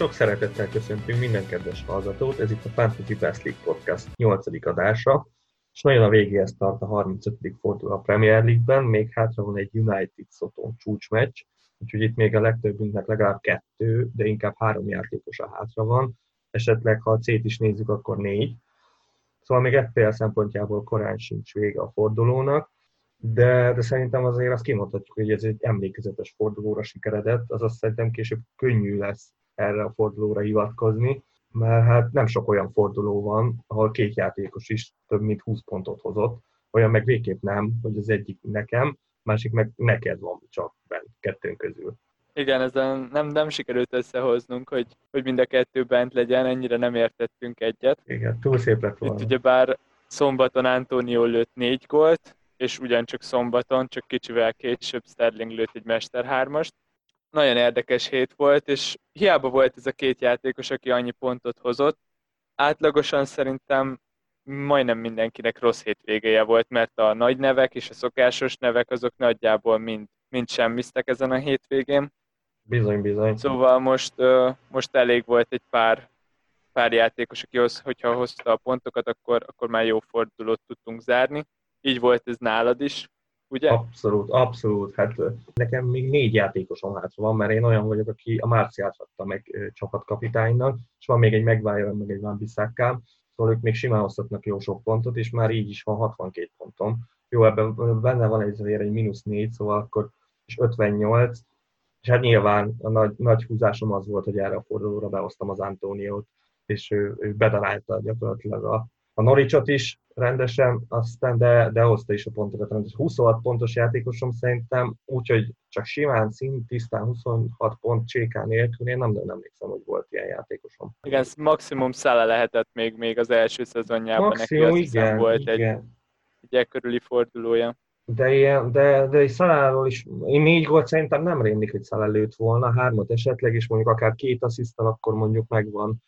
Sok szeretettel köszöntünk minden kedves hallgatót, ez itt a Fantasy Best League Podcast 8. adása, és nagyon a végéhez tart a 35. forduló a Premier League-ben, még hátra van egy United Soton csúcsmeccs, úgyhogy itt még a legtöbbünknek legalább kettő, de inkább három játékos a hátra van, esetleg ha a C-t is nézzük, akkor négy. Szóval még FPL szempontjából korán sincs vége a fordulónak, de, de szerintem azért azt kimondhatjuk, hogy ez egy emlékezetes fordulóra sikeredett, azaz szerintem később könnyű lesz erre a fordulóra hivatkozni, mert hát nem sok olyan forduló van, ahol két játékos is több mint 20 pontot hozott, olyan meg végképp nem, hogy az egyik nekem, másik meg neked van csak bent kettőnk közül. Igen, ezen nem, nem sikerült összehoznunk, hogy, hogy mind a kettő bent legyen, ennyire nem értettünk egyet. Igen, túl szép lett volna. Itt ugyebár szombaton Antonio lőtt négy gólt, és ugyancsak szombaton, csak kicsivel később Sterling lőtt egy Mester 3 Nagyon érdekes hét volt, és hiába volt ez a két játékos, aki annyi pontot hozott, átlagosan szerintem majdnem mindenkinek rossz hétvégéje volt, mert a nagy nevek és a szokásos nevek azok nagyjából mind, mind semmiztek ezen a hétvégén. Bizony, bizony. Szóval most, most elég volt egy pár, pár játékos, aki hoz, hogyha hozta a pontokat, akkor, akkor már jó fordulót tudtunk zárni. Így volt ez nálad is, ugye? Abszolút, abszolút. Hát nekem még négy játékosom hátra van, mert én olyan vagyok, aki a Márciát adta meg csapatkapitánynak, és van még egy Maguire, meg egy Van Bissakkám, szóval ők még simán hozhatnak jó sok pontot, és már így is van 62 pontom. Jó, ebben benne van egy, egy mínusz 4, szóval akkor és 58, és hát nyilván a nagy, nagy húzásom az volt, hogy erre a fordulóra behoztam az Antóniót, és ő, ő bedarálta gyakorlatilag a, a Noricsot is rendesen, aztán de, de hozta is a pontokat rendesen. 26 pontos játékosom szerintem, úgyhogy csak simán, szint, tisztán 26 pont csékán nélkül, én nem nagyon emlékszem, hogy volt ilyen játékosom. Igen, maximum szála lehetett még, még az első szezonjában maximum, neki, azt igen, volt igen. egy, egy e körüli fordulója. De, ilyen, de, de egy Szaláról is, én négy gólt szerintem nem rémlik, hogy Szalá lőtt volna, hármat esetleg, és mondjuk akár két asszisztal, akkor mondjuk megvan.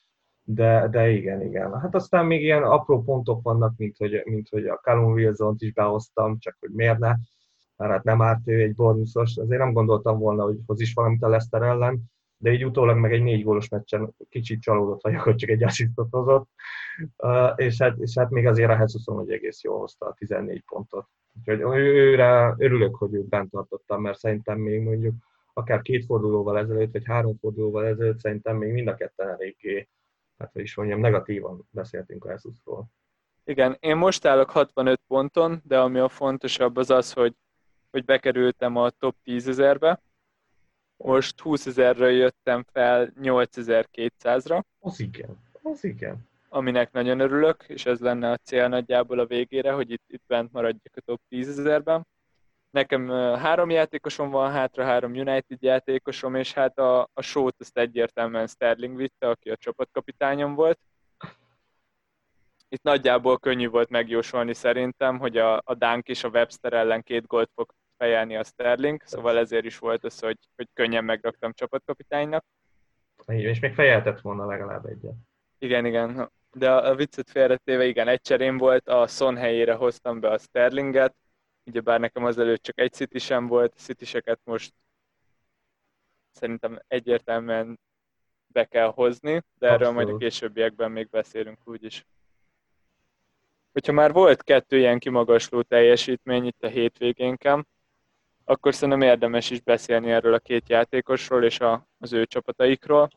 De, de igen, igen. Hát aztán még ilyen apró pontok vannak, mint hogy, mint hogy a Callum wilson is behoztam, csak hogy miért ne, mert hát nem árt ő egy bonuszos, azért nem gondoltam volna, hogy hoz is valamit a Leicester ellen, de így utólag meg egy négy gólos meccsen kicsit csalódott vagyok, hogy csak egy asszisztot hozott, uh, és, hát, és hát még azért a Hesuson, hogy egész jól hozta a 14 pontot. Úgyhogy őre örülök, hogy őt bent tartottam, mert szerintem még mondjuk akár két fordulóval ezelőtt, vagy három fordulóval ezelőtt szerintem még mind a ketten eléggé, hát hogy is mondjam, negatívan beszéltünk a Jesusról. Igen, én most állok 65 ponton, de ami a fontosabb az az, hogy, hogy bekerültem a top 10 ezerbe. Most 20 ezerről jöttem fel 8200-ra. Az igen, az igen aminek nagyon örülök, és ez lenne a cél nagyjából a végére, hogy itt, itt bent maradjak a top 10 ezerben. Nekem három játékosom van hátra, három United játékosom, és hát a, a sót ezt egyértelműen Sterling vitte, aki a csapatkapitányom volt. Itt nagyjából könnyű volt megjósolni szerintem, hogy a, a Dunk és a Webster ellen két gólt fog fejelni a Sterling, szóval ezért is volt az, hogy, hogy könnyen megraktam csapatkapitánynak. És még fejeltett volna legalább egyet. Igen, igen de a viccet félretéve, igen, egy cserém volt, a Son helyére hoztam be a Sterlinget, bár nekem azelőtt csak egy city sem volt, city most szerintem egyértelműen be kell hozni, de erről Abszolút. majd a későbbiekben még beszélünk úgyis. Hogyha már volt kettő ilyen kimagasló teljesítmény itt a hétvégénkem, akkor szerintem érdemes is beszélni erről a két játékosról és a, az ő csapataikról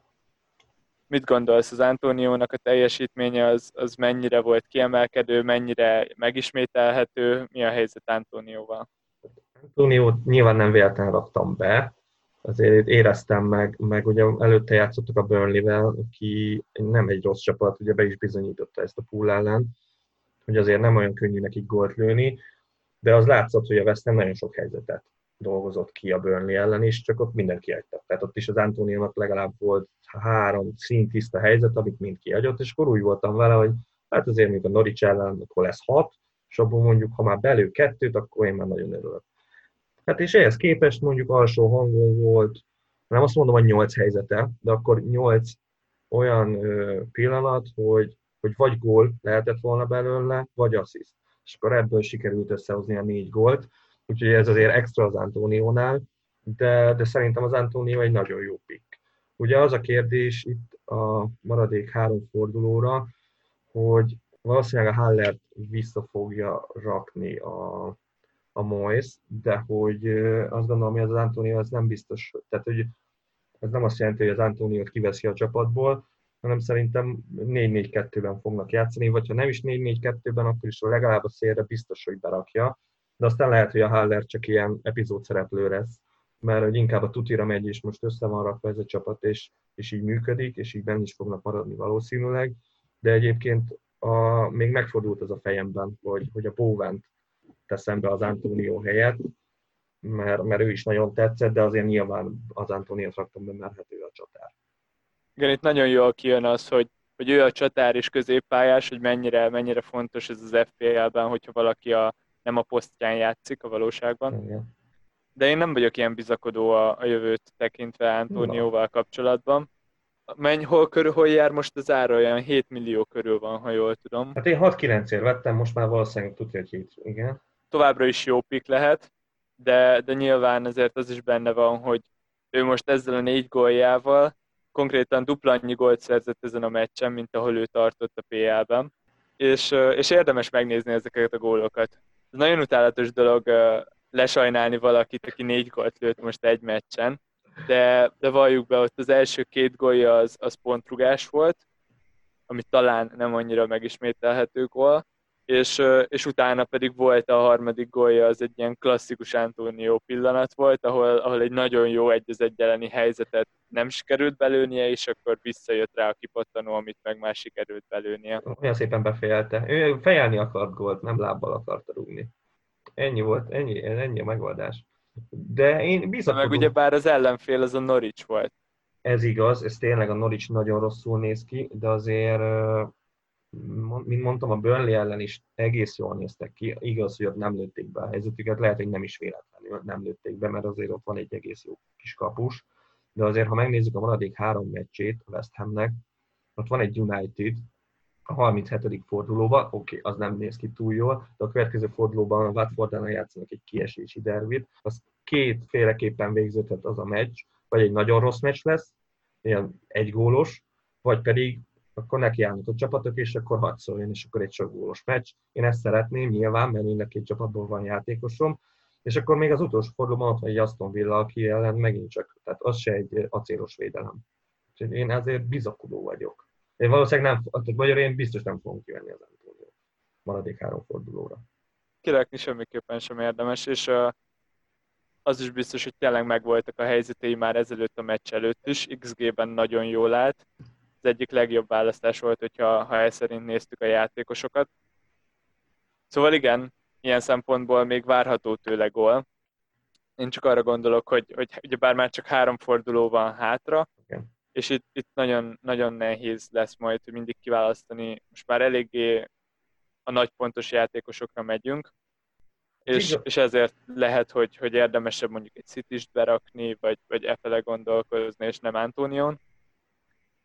mit gondolsz az Antóniónak a teljesítménye, az, az mennyire volt kiemelkedő, mennyire megismételhető, mi a helyzet Antónióval? Antóniót nyilván nem véletlenül raktam be, azért éreztem meg, meg ugye előtte játszottuk a Burnley-vel, aki nem egy rossz csapat, ugye be is bizonyította ezt a pool ellen, hogy azért nem olyan könnyű nekik gólt lőni, de az látszott, hogy a West nem nagyon sok helyzetet dolgozott ki a Burnley ellen is, csak ott mindenki hagyta. Tehát ott is az Antóniónak legalább volt három színtiszta helyzet, amit mind kihagyott, és akkor úgy voltam vele, hogy hát azért még a Norwich ellen, akkor lesz hat, és abból mondjuk, ha már belül kettőt, akkor én már nagyon örülök. Hát és ehhez képest mondjuk alsó hangon volt, nem azt mondom, hogy nyolc helyzete, de akkor nyolc olyan pillanat, hogy, hogy vagy gól lehetett volna belőle, vagy assziszt. És akkor ebből sikerült összehozni a négy gólt, úgyhogy ez azért extra az Antóniónál, de, de szerintem az Antónió egy nagyon jó pick. Ugye az a kérdés itt a maradék három fordulóra, hogy valószínűleg a Hallert vissza fogja rakni a, a Moyes, de hogy azt gondolom, hogy az Antonio az nem biztos, tehát hogy ez nem azt jelenti, hogy az Antoniót kiveszi a csapatból, hanem szerintem 4-4-2-ben fognak játszani, vagy ha nem is 4-4-2-ben, akkor is legalább a szélre biztos, hogy berakja, de aztán lehet, hogy a Haller csak ilyen epizód szereplő lesz, mert hogy inkább a tutira megy, és most össze van rakva ez a csapat, és, és így működik, és így benne is fognak maradni valószínűleg, de egyébként a, még megfordult az a fejemben, hogy, hogy a Bóvent teszem be az Antonio helyet, mert, mert ő is nagyon tetszett, de azért nyilván az Antoniót raktam be, mert hát ő a csatár. Igen, itt nagyon jól kijön az, hogy, hogy ő a csatár és középpályás, hogy mennyire, mennyire fontos ez az FPL-ben, hogyha valaki a, nem a posztján játszik a valóságban. Igen. De én nem vagyok ilyen bizakodó a, a jövőt tekintve Antonióval kapcsolatban. Menj, hol, körül, hol jár most az ára? Olyan 7 millió körül van, ha jól tudom. Hát én 6-9-ért vettem, most már valószínűleg tudja, hogy 7, igen. Továbbra is jó pik lehet, de, de nyilván azért az is benne van, hogy ő most ezzel a négy góljával konkrétan dupla annyi gólt szerzett ezen a meccsen, mint ahol ő tartott a PL-ben. És, és érdemes megnézni ezeket a gólokat. Nagyon utálatos dolog lesajnálni valakit, aki négy gólt lőtt most egy meccsen, de, de valljuk be, ott az első két gólja az, az pontrugás volt, ami talán nem annyira megismételhető gól, és, és utána pedig volt a harmadik gólja, az egy ilyen klasszikus Antonio pillanat volt, ahol, ahol egy nagyon jó egy az egy elleni helyzetet nem sikerült belőnie, és akkor visszajött rá a kipattanó, amit meg már sikerült belőnie. Olyan szépen befejelte. Ő fejelni akart gólt, nem lábbal akarta rúgni. Ennyi volt, ennyi, ennyi a megoldás. De én bizakodom. Meg ugye bár az ellenfél az a Norwich volt. Ez igaz, ez tényleg a Norwich nagyon rosszul néz ki, de azért mint mondtam, a Burnley ellen is egész jól néztek ki. Igaz, hogy ott nem lőtték be a helyzetüket, lehet, hogy nem is véletlenül nem lőtték be, mert azért ott van egy egész jó kis kapus. De azért, ha megnézzük a maradék három meccsét a West Hamnek, ott van egy United, a 37. fordulóban, oké, okay, az nem néz ki túl jól, de a következő fordulóban a Watford játszanak egy kiesési dervit, az kétféleképpen végződhet az a meccs, vagy egy nagyon rossz meccs lesz, ilyen egy gólos, vagy pedig akkor nekiállnak a csapatok, és akkor hadd szóljon, és akkor egy sok gólos meccs. Én ezt szeretném nyilván, mert mind a két csapatból van játékosom, és akkor még az utolsó fordulóban ott van egy Aston Villa, aki ellen megint csak, tehát az se egy acélos védelem. Úgyhogy én ezért bizakodó vagyok. Én valószínűleg nem, vagy én biztos nem fogom kivenni az Antonio maradék három fordulóra. Kirakni semmiképpen sem érdemes, és uh, az is biztos, hogy tényleg megvoltak a helyzetei már ezelőtt a meccs előtt is. XG-ben nagyon jól állt az egyik legjobb választás volt, hogyha ha ez szerint néztük a játékosokat. Szóval igen, ilyen szempontból még várható tőle gól. Én csak arra gondolok, hogy, hogy ugye bár már csak három forduló van hátra, okay. és itt, itt nagyon, nagyon nehéz lesz majd hogy mindig kiválasztani. Most már eléggé a nagy pontos játékosokra megyünk, és, és ezért lehet, hogy, hogy érdemesebb mondjuk egy city berakni, vagy, vagy e fele gondolkozni, és nem Antonion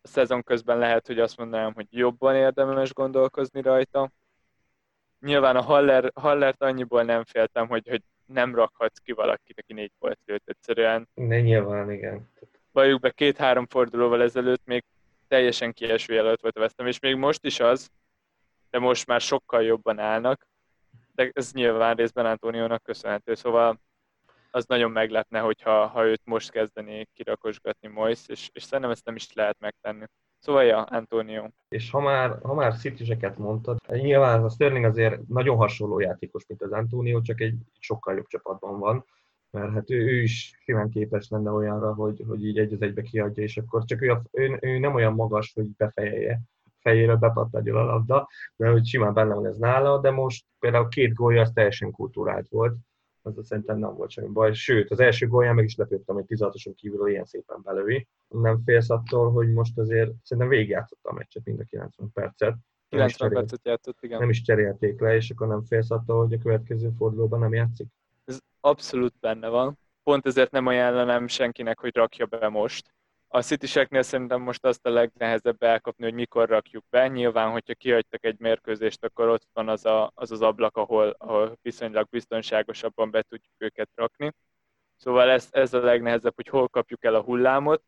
szezon közben lehet, hogy azt mondanám, hogy jobban érdemes gondolkozni rajta. Nyilván a Haller, Hallert annyiból nem féltem, hogy, hogy nem rakhatsz ki valakit, aki négy volt lőtt egyszerűen. Ne nyilván, igen. Valljuk be két-három fordulóval ezelőtt még teljesen kieső jelölt volt a West és még most is az, de most már sokkal jobban állnak, de ez nyilván részben Antóniónak köszönhető, szóval az nagyon meglepne, hogyha ha őt most kezdené kirakosgatni Mois, és, és szerintem ezt nem is lehet megtenni. Szóval, ja, Antonio. És ha már, ha már city mondtad, nyilván a Sterling azért nagyon hasonló játékos, mint az Antonio, csak egy sokkal jobb csapatban van, mert hát ő, ő is simán képes lenne olyanra, hogy, hogy így egy az egybe kiadja, és akkor csak ő, ő, ő nem olyan magas, hogy befejelje fejére bepattanjon a labda, mert hogy simán benne van ez nála, de most például két gólja az teljesen kultúrált volt, az szerintem nem volt semmi baj. Sőt, az első gólján meg is lepődtem, hogy 16-oson kívül ilyen szépen belővi. Nem félsz attól, hogy most azért szerintem végigjátszotta a meccset mind a 90 percet. 90 percet játszott, igen. Nem is cserélték le, és akkor nem félsz attól, hogy a következő fordulóban nem játszik? Ez abszolút benne van. Pont ezért nem ajánlanám senkinek, hogy rakja be most. A city szerintem most azt a legnehezebb elkapni, hogy mikor rakjuk be. Nyilván, hogyha kihagytak egy mérkőzést, akkor ott van az a, az, az ablak, ahol, ahol viszonylag biztonságosabban be tudjuk őket rakni. Szóval ez, ez a legnehezebb, hogy hol kapjuk el a hullámot,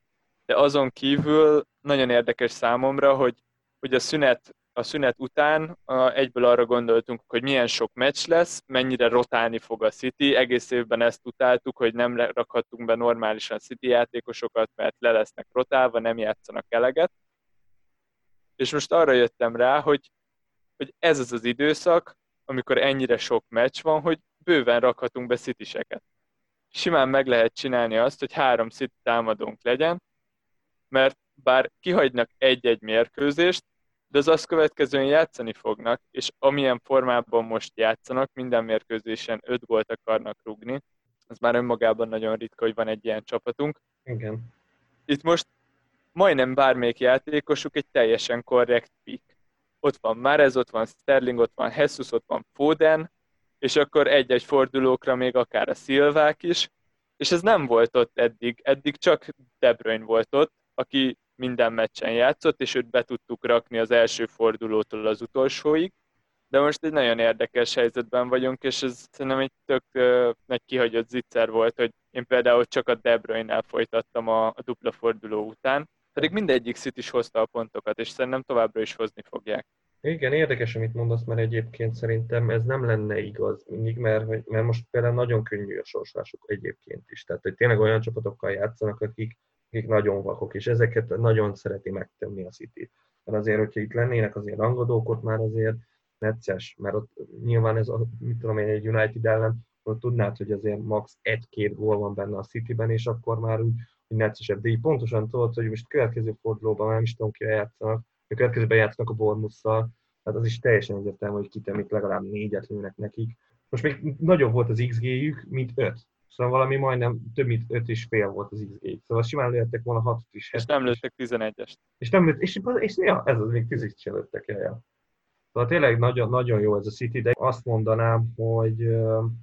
de azon kívül nagyon érdekes számomra, hogy, hogy a szünet a szünet után egyből arra gondoltunk, hogy milyen sok meccs lesz, mennyire rotálni fog a City. Egész évben ezt utáltuk, hogy nem rakhattunk be normálisan City játékosokat, mert le lesznek rotálva, nem játszanak eleget. És most arra jöttem rá, hogy, hogy ez az az időszak, amikor ennyire sok meccs van, hogy bőven rakhatunk be City-seket. Simán meg lehet csinálni azt, hogy három City támadónk legyen, mert bár kihagynak egy-egy mérkőzést, de az azt következően játszani fognak, és amilyen formában most játszanak, minden mérkőzésen 5 gólt akarnak rugni, az már önmagában nagyon ritka, hogy van egy ilyen csapatunk. Igen. Itt most majdnem bármelyik játékosuk egy teljesen korrekt pick. Ott van Márez, ott van Sterling, ott van Jesus, ott van Foden, és akkor egy-egy fordulókra még akár a Szilvák is, és ez nem volt ott eddig. Eddig csak De Bruyne volt ott, aki minden meccsen játszott, és őt be tudtuk rakni az első fordulótól az utolsóig. De most egy nagyon érdekes helyzetben vagyunk, és ez szerintem egy tök uh, nagy kihagyott zicser volt, hogy én például csak a De Bruyne-nel folytattam a, a dupla forduló után, pedig mindegyik szit is hozta a pontokat, és szerintem továbbra is hozni fogják. Igen, érdekes, amit mondasz, mert egyébként szerintem ez nem lenne igaz mindig, mert, mert most például nagyon könnyű a sorslásuk egyébként is. Tehát, hogy tényleg olyan csapatokkal játszanak, akik akik nagyon vakok, és ezeket nagyon szereti megtenni a City. Mert azért, hogyha itt lennének azért rangadók, ott már azért necces, mert ott nyilván ez, a, mit tudom én, egy United ellen, ott tudnád, hogy azért max. egy-két gól van benne a Cityben, és akkor már úgy, hogy neccesebb. De így pontosan tudod, hogy most következő fordulóban nem is tudom, ki játszanak, a következőben játszanak a Bournemouth-szal, tehát az is teljesen egyértelmű, hogy kitemik legalább négyet lőnek nekik. Most még nagyobb volt az XG-jük, mint öt. Szóval valami majdnem több mint 5 és fél volt az XG. Szóval simán lőttek volna 6 is. És nem lőttek 11-est. És nem lőtt, és, és ja, ez az még 10 is lőttek, ja, ja. Szóval tényleg nagyon, nagyon jó ez a City, de azt mondanám, hogy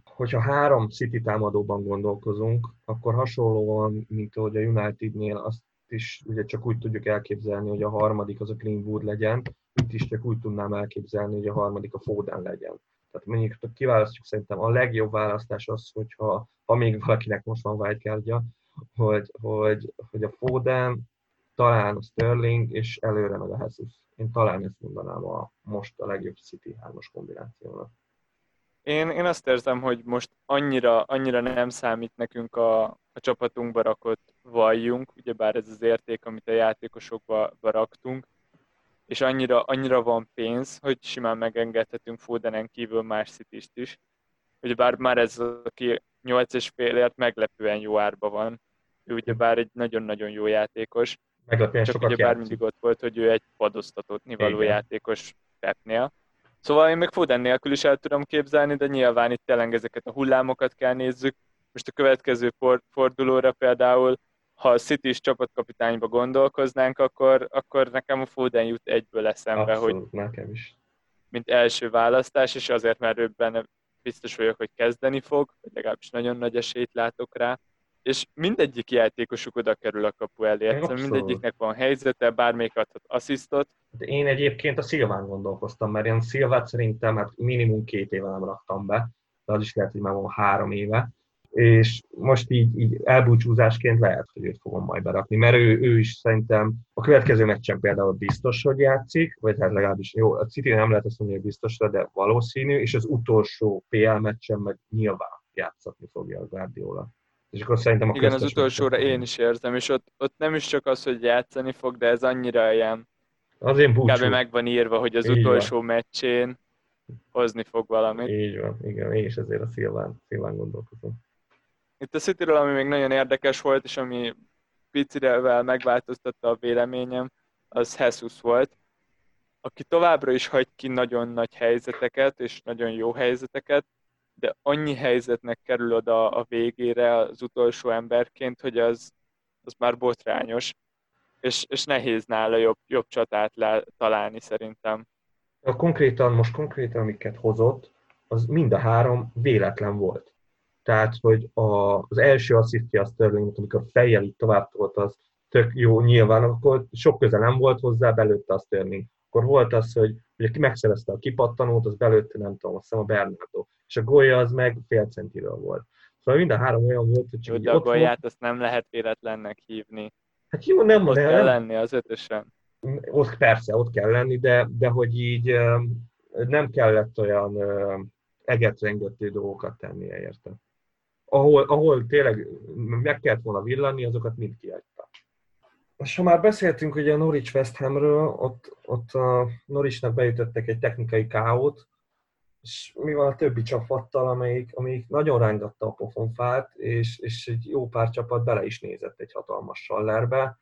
hogyha három City támadóban gondolkozunk, akkor hasonlóan, mint ahogy a Unitednél azt is ugye csak úgy tudjuk elképzelni, hogy a harmadik az a Greenwood legyen, itt is csak úgy tudnám elképzelni, hogy a harmadik a Foden legyen. Tehát mondjuk kiválasztjuk szerintem a legjobb választás az, hogyha ha még valakinek most van wildcardja, hogy, hogy, hogy a Foden, talán a Sterling, és előre meg a Jesus. Én talán ezt mondanám a most a legjobb City 3-as kombinációnak. Én, én azt érzem, hogy most annyira, annyira nem számít nekünk a, a csapatunkba rakott valljunk, ugyebár ez az érték, amit a játékosokba raktunk, és annyira, annyira van pénz, hogy simán megengedhetünk Fodenen kívül más city is. Ugye bár már ez, aki 8 és félért meglepően jó árba van. Ő ugye bár egy nagyon-nagyon jó játékos. Meglepően csak ugye bár mindig ott volt, hogy ő egy padoztatott nivaló játékos Pepnél. Szóval én még Foden nélkül is el tudom képzelni, de nyilván itt tényleg ezeket a hullámokat kell nézzük. Most a következő fordulóra például ha a city csapatkapitányba gondolkoznánk, akkor, akkor nekem a Foden jut egyből eszembe, Abszolút, hogy nekem is. mint első választás, és azért, mert ő benne biztos vagyok, hogy kezdeni fog, vagy legalábbis nagyon nagy esélyt látok rá, és mindegyik játékosuk oda kerül a kapu elé, egyszerűen mindegyiknek van helyzete, bármelyik adhat asszisztot. De én egyébként a Szilván gondolkoztam, mert én Szilvát szerintem hát minimum két éve nem raktam be, de az is lehet, hogy már van három éve, és most így, így elbúcsúzásként lehet, hogy őt fogom majd berakni, mert ő, ő is szerintem a következő meccsen például biztos, hogy játszik, vagy hát legalábbis jó, a City nem lehet azt mondani, hogy biztosra, de valószínű, és az utolsó PL meccsen meg nyilván játszatni fogja a Guardiola. És akkor szerintem a Igen, az utolsóra én is érzem, és ott, ott nem is csak az, hogy játszani fog, de ez annyira ilyen az én búcsú. Kb. meg van írva, hogy az Így utolsó van. meccsén hozni fog valamit. Így van, igen, én is ezért a Szilván, Szilván gondolkozom. Itt a city ami még nagyon érdekes volt, és ami picirevel megváltoztatta a véleményem, az Jesus volt, aki továbbra is hagy ki nagyon nagy helyzeteket, és nagyon jó helyzeteket, de annyi helyzetnek kerül oda a végére az utolsó emberként, hogy az, az már botrányos, és, és nehéz nála jobb, jobb csatát le, találni szerintem. A konkrétan, most konkrétan, amiket hozott, az mind a három véletlen volt. Tehát, hogy a, az első asszisztja a Sterling, amikor fejjel így tovább tolt, az tök jó nyilván, akkor sok köze nem volt hozzá, belőtte a Sterling. Akkor volt az, hogy ugye ki megszerezte a kipattanót, az belőtte, nem tudom, azt hiszem a Bernardo. És a golya az meg fél centiről volt. Szóval mind a három olyan volt, hogy csak Jó, de a golyát azt nem lehet véletlennek hívni. Hát jó, nem, Ott nem, kell lenni az ötösen. Ott persze, ott kell lenni, de, de hogy így nem kellett olyan egetrengető dolgokat tennie érte. Ahol, ahol tényleg meg kellett volna villani, azokat mind kiadta. És ha már beszéltünk ugye a Norwich West Hamről, ott, ott a Norwichnak beütöttek egy technikai káót, és mi van a többi csapattal, amelyik, amelyik nagyon rángatta a pofonfát, és, és egy jó pár csapat bele is nézett egy hatalmas sallerbe.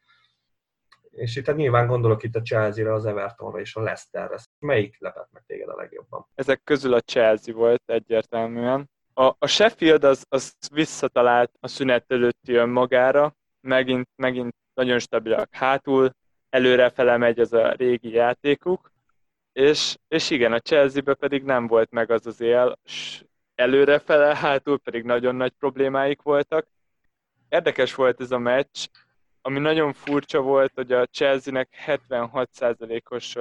És itt hát nyilván gondolok itt a Chelsea-re, az Evertonra és a Leicesterre. Melyik lepett meg téged a legjobban? Ezek közül a Chelsea volt egyértelműen. A, a Sheffield az, az visszatalált a szünet előtti önmagára, megint, megint nagyon stabilak hátul, előrefele megy ez a régi játékuk, és, és igen, a Chelsea-be pedig nem volt meg az az él, és előrefele, hátul pedig nagyon nagy problémáik voltak. Érdekes volt ez a meccs, ami nagyon furcsa volt, hogy a Chelsea-nek 76%-os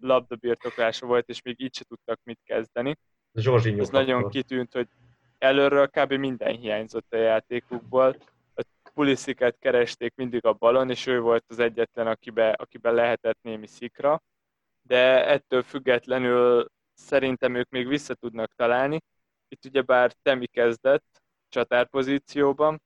labdabirtoklása volt, és még így se tudtak mit kezdeni. Zsorzsinyó Ez nagyon kitűnt, hogy előről kb. minden hiányzott a játékukból. A Pulisziket keresték mindig a balon, és ő volt az egyetlen, akibe, akibe lehetett némi szikra de ettől függetlenül szerintem ők még vissza tudnak találni. Itt ugyebár Temi kezdett csatárpozícióban,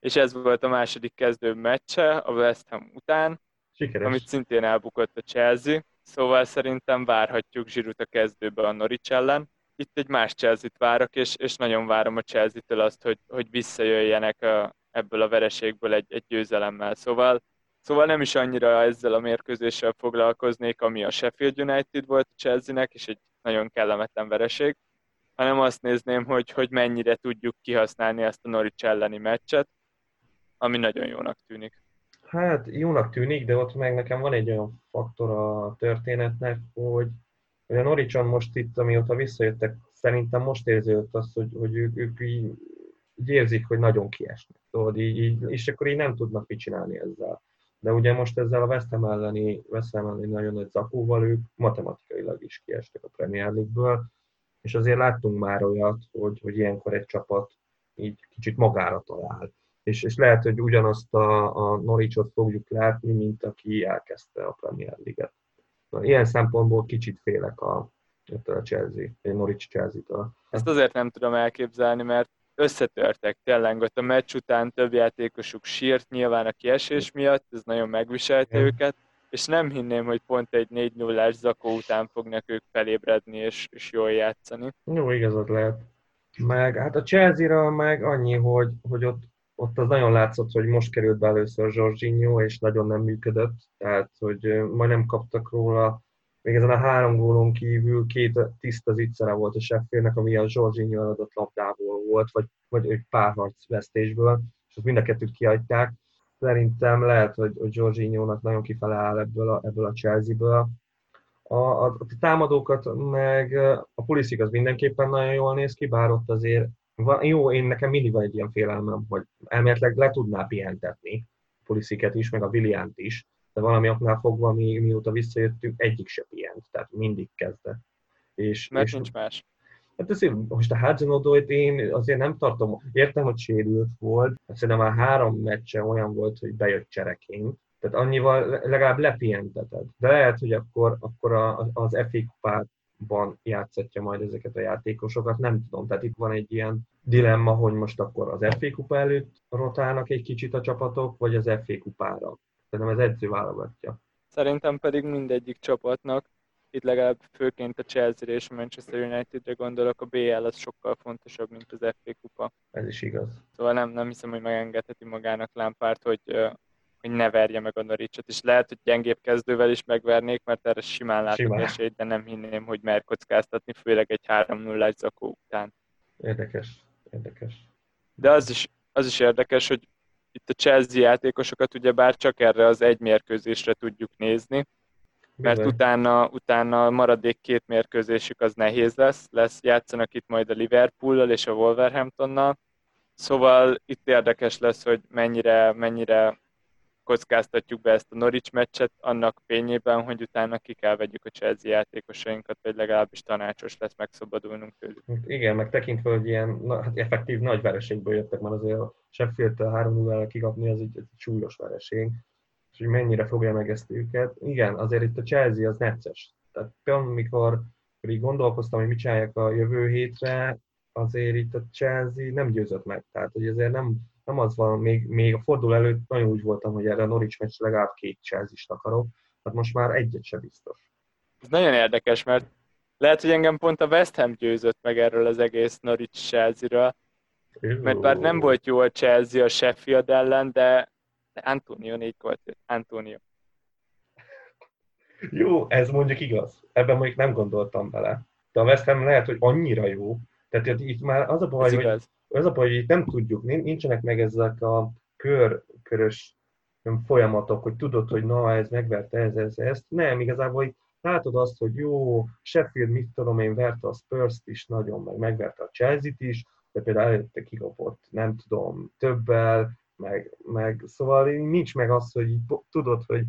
és ez volt a második kezdő meccse a West Ham után, Sikeres. amit szintén elbukott a Chelsea, szóval szerintem várhatjuk Zsirut a kezdőbe a Norwich ellen. Itt egy más Chelsea-t várok, és, és nagyon várom a Chelsea-től azt, hogy, hogy visszajöjjenek a, ebből a vereségből egy, egy győzelemmel. Szóval Szóval nem is annyira ezzel a mérkőzéssel foglalkoznék, ami a Sheffield United volt a Chelsea-nek, és egy nagyon kellemetlen vereség, hanem azt nézném, hogy, hogy mennyire tudjuk kihasználni ezt a Norwich elleni meccset, ami nagyon jónak tűnik. Hát jónak tűnik, de ott meg nekem van egy olyan faktor a történetnek, hogy, hogy a Norwichon most itt, amióta visszajöttek, szerintem most érződött az, hogy, hogy ők, ők így, így érzik, hogy nagyon kiesnek. Tudod, így, így, és akkor így nem tudnak mit csinálni ezzel de ugye most ezzel a West Ham elleni, West Ham elleni nagyon nagy zakóval ők matematikailag is kiestek a Premier League-ből, és azért láttunk már olyat, hogy, hogy ilyenkor egy csapat így kicsit magára talál. És, és lehet, hogy ugyanazt a, a Norwichot fogjuk látni, mint aki elkezdte a Premier League-et. Ilyen szempontból kicsit félek a, a Chelsea, a Norwich Chelsea-től. Ezt azért nem tudom elképzelni, mert összetörtek tényleg ott a meccs után több játékosuk sírt nyilván a kiesés miatt, ez nagyon megviselte Igen. őket, és nem hinném, hogy pont egy 4 0 zakó után fognak ők felébredni és, és jól játszani. Jó, igazad lehet. Meg hát a Chelsea-ra meg annyi, hogy, hogy ott, ott az nagyon látszott, hogy most került be először Jorginho, és nagyon nem működött, tehát hogy majd nem kaptak róla még ezen a három gólon kívül két tiszta zicsere volt a Sheffieldnek, ami a Jorginho adott labdából volt, vagy, vagy egy párharc vesztésből, és azt mind a kettőt kiadták. Szerintem lehet, hogy, hogy Jorginho-nak nagyon kifele áll ebből a, ebből a Chelsea-ből. A, a, a támadókat meg a Pulisic az mindenképpen nagyon jól néz ki, bár ott azért van, jó, én nekem mindig van egy ilyen félelmem, hogy elméletileg le tudná pihentetni Pulisicet is, meg a Williant is, de valami oknál fogva, mi, mióta visszajöttünk, egyik se pihent, tehát mindig kezdett. És, Mert és, nincs más. Hát azért, most a hudson én azért nem tartom, értem, hogy sérült volt, szerintem már három meccse olyan volt, hogy bejött csereként, tehát annyival legalább lepihenteted. De lehet, hogy akkor, akkor az FA kupában játszhatja majd ezeket a játékosokat, nem tudom. Tehát itt van egy ilyen dilemma, hogy most akkor az FA kupa előtt rotálnak egy kicsit a csapatok, vagy az FA kupára. Szerintem ez edző válogatja. Szerintem pedig mindegyik csapatnak, itt legalább főként a Chelsea és Manchester United-re gondolok, a BL az sokkal fontosabb, mint az FA kupa. Ez is igaz. Szóval nem, nem hiszem, hogy megengedheti magának Lampard, hogy, hogy ne verje meg a Norwichot, és lehet, hogy gyengébb kezdővel is megvernék, mert erre simán látok simán. esélyt, de nem hinném, hogy mer kockáztatni, főleg egy 3-0-1 zakó után. Érdekes, érdekes. De az is, az is érdekes, hogy itt a Chelsea játékosokat ugye bár csak erre az egy mérkőzésre tudjuk nézni, mert Bizony. utána, utána a maradék két mérkőzésük az nehéz lesz, lesz, játszanak itt majd a Liverpool-lal és a Wolverhamptonnal, szóval itt érdekes lesz, hogy mennyire, mennyire kockáztatjuk be ezt a Norwich meccset annak fényében, hogy utána ki kell vegyük a Chelsea játékosainkat, vagy legalábbis tanácsos lesz megszabadulnunk tőlük. Hát igen, meg tekintve, hogy ilyen na, hát effektív nagy vereségből jöttek, mert azért a Sheffield 3 0 kikapni az egy, egy súlyos vereség. és hogy mennyire fogja meg ezt őket. Igen, azért itt a Chelsea az necces. Tehát például, mikor így gondolkoztam, hogy mit csinálják a jövő hétre, azért itt a Chelsea nem győzött meg. Tehát, hogy azért nem, nem az van, még, még a forduló előtt nagyon úgy voltam, hogy erre a Norwich meccs legalább két Chelsea-t akarok, hát most már egyet se biztos. Ez nagyon érdekes, mert lehet, hogy engem pont a West Ham győzött meg erről az egész Norwich Chelsea-ről, mert bár nem volt jó a Chelsea a Sheffield ellen, de Antonio négy volt, Antonio. Jó, ez mondjuk igaz. Ebben mondjuk nem gondoltam bele. De a West Ham lehet, hogy annyira jó. Tehát itt már az a baj, hogy, az a baj, hogy nem tudjuk, nincsenek meg ezek a kör, körös folyamatok, hogy tudod, hogy na, ez megverte ez, ez, ezt. Nem, igazából itt látod azt, hogy jó, Sheffield, mit tudom én, verte a spurs is nagyon, meg megverte a Chelsea-t is, de például előtte kikapott, nem tudom, többel, meg, meg szóval nincs meg az, hogy tudod, hogy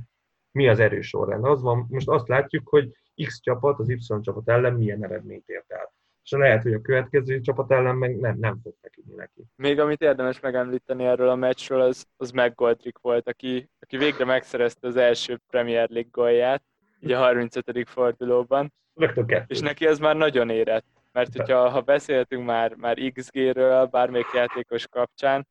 mi az erős sorrend. Az van, most azt látjuk, hogy X csapat az Y csapat ellen milyen eredményt ért el. És lehet, hogy a következő csapat ellen meg nem, nem fog feküdni neki. Még amit érdemes megemlíteni erről a meccsről, az, az McGoldrick volt, aki, aki végre megszerezte az első Premier League gólját, ugye a 35. fordulóban. Rögtön kettő. És neki ez már nagyon érett. Mert hogyha ha beszéltünk már, már XG-ről bármelyik játékos kapcsán,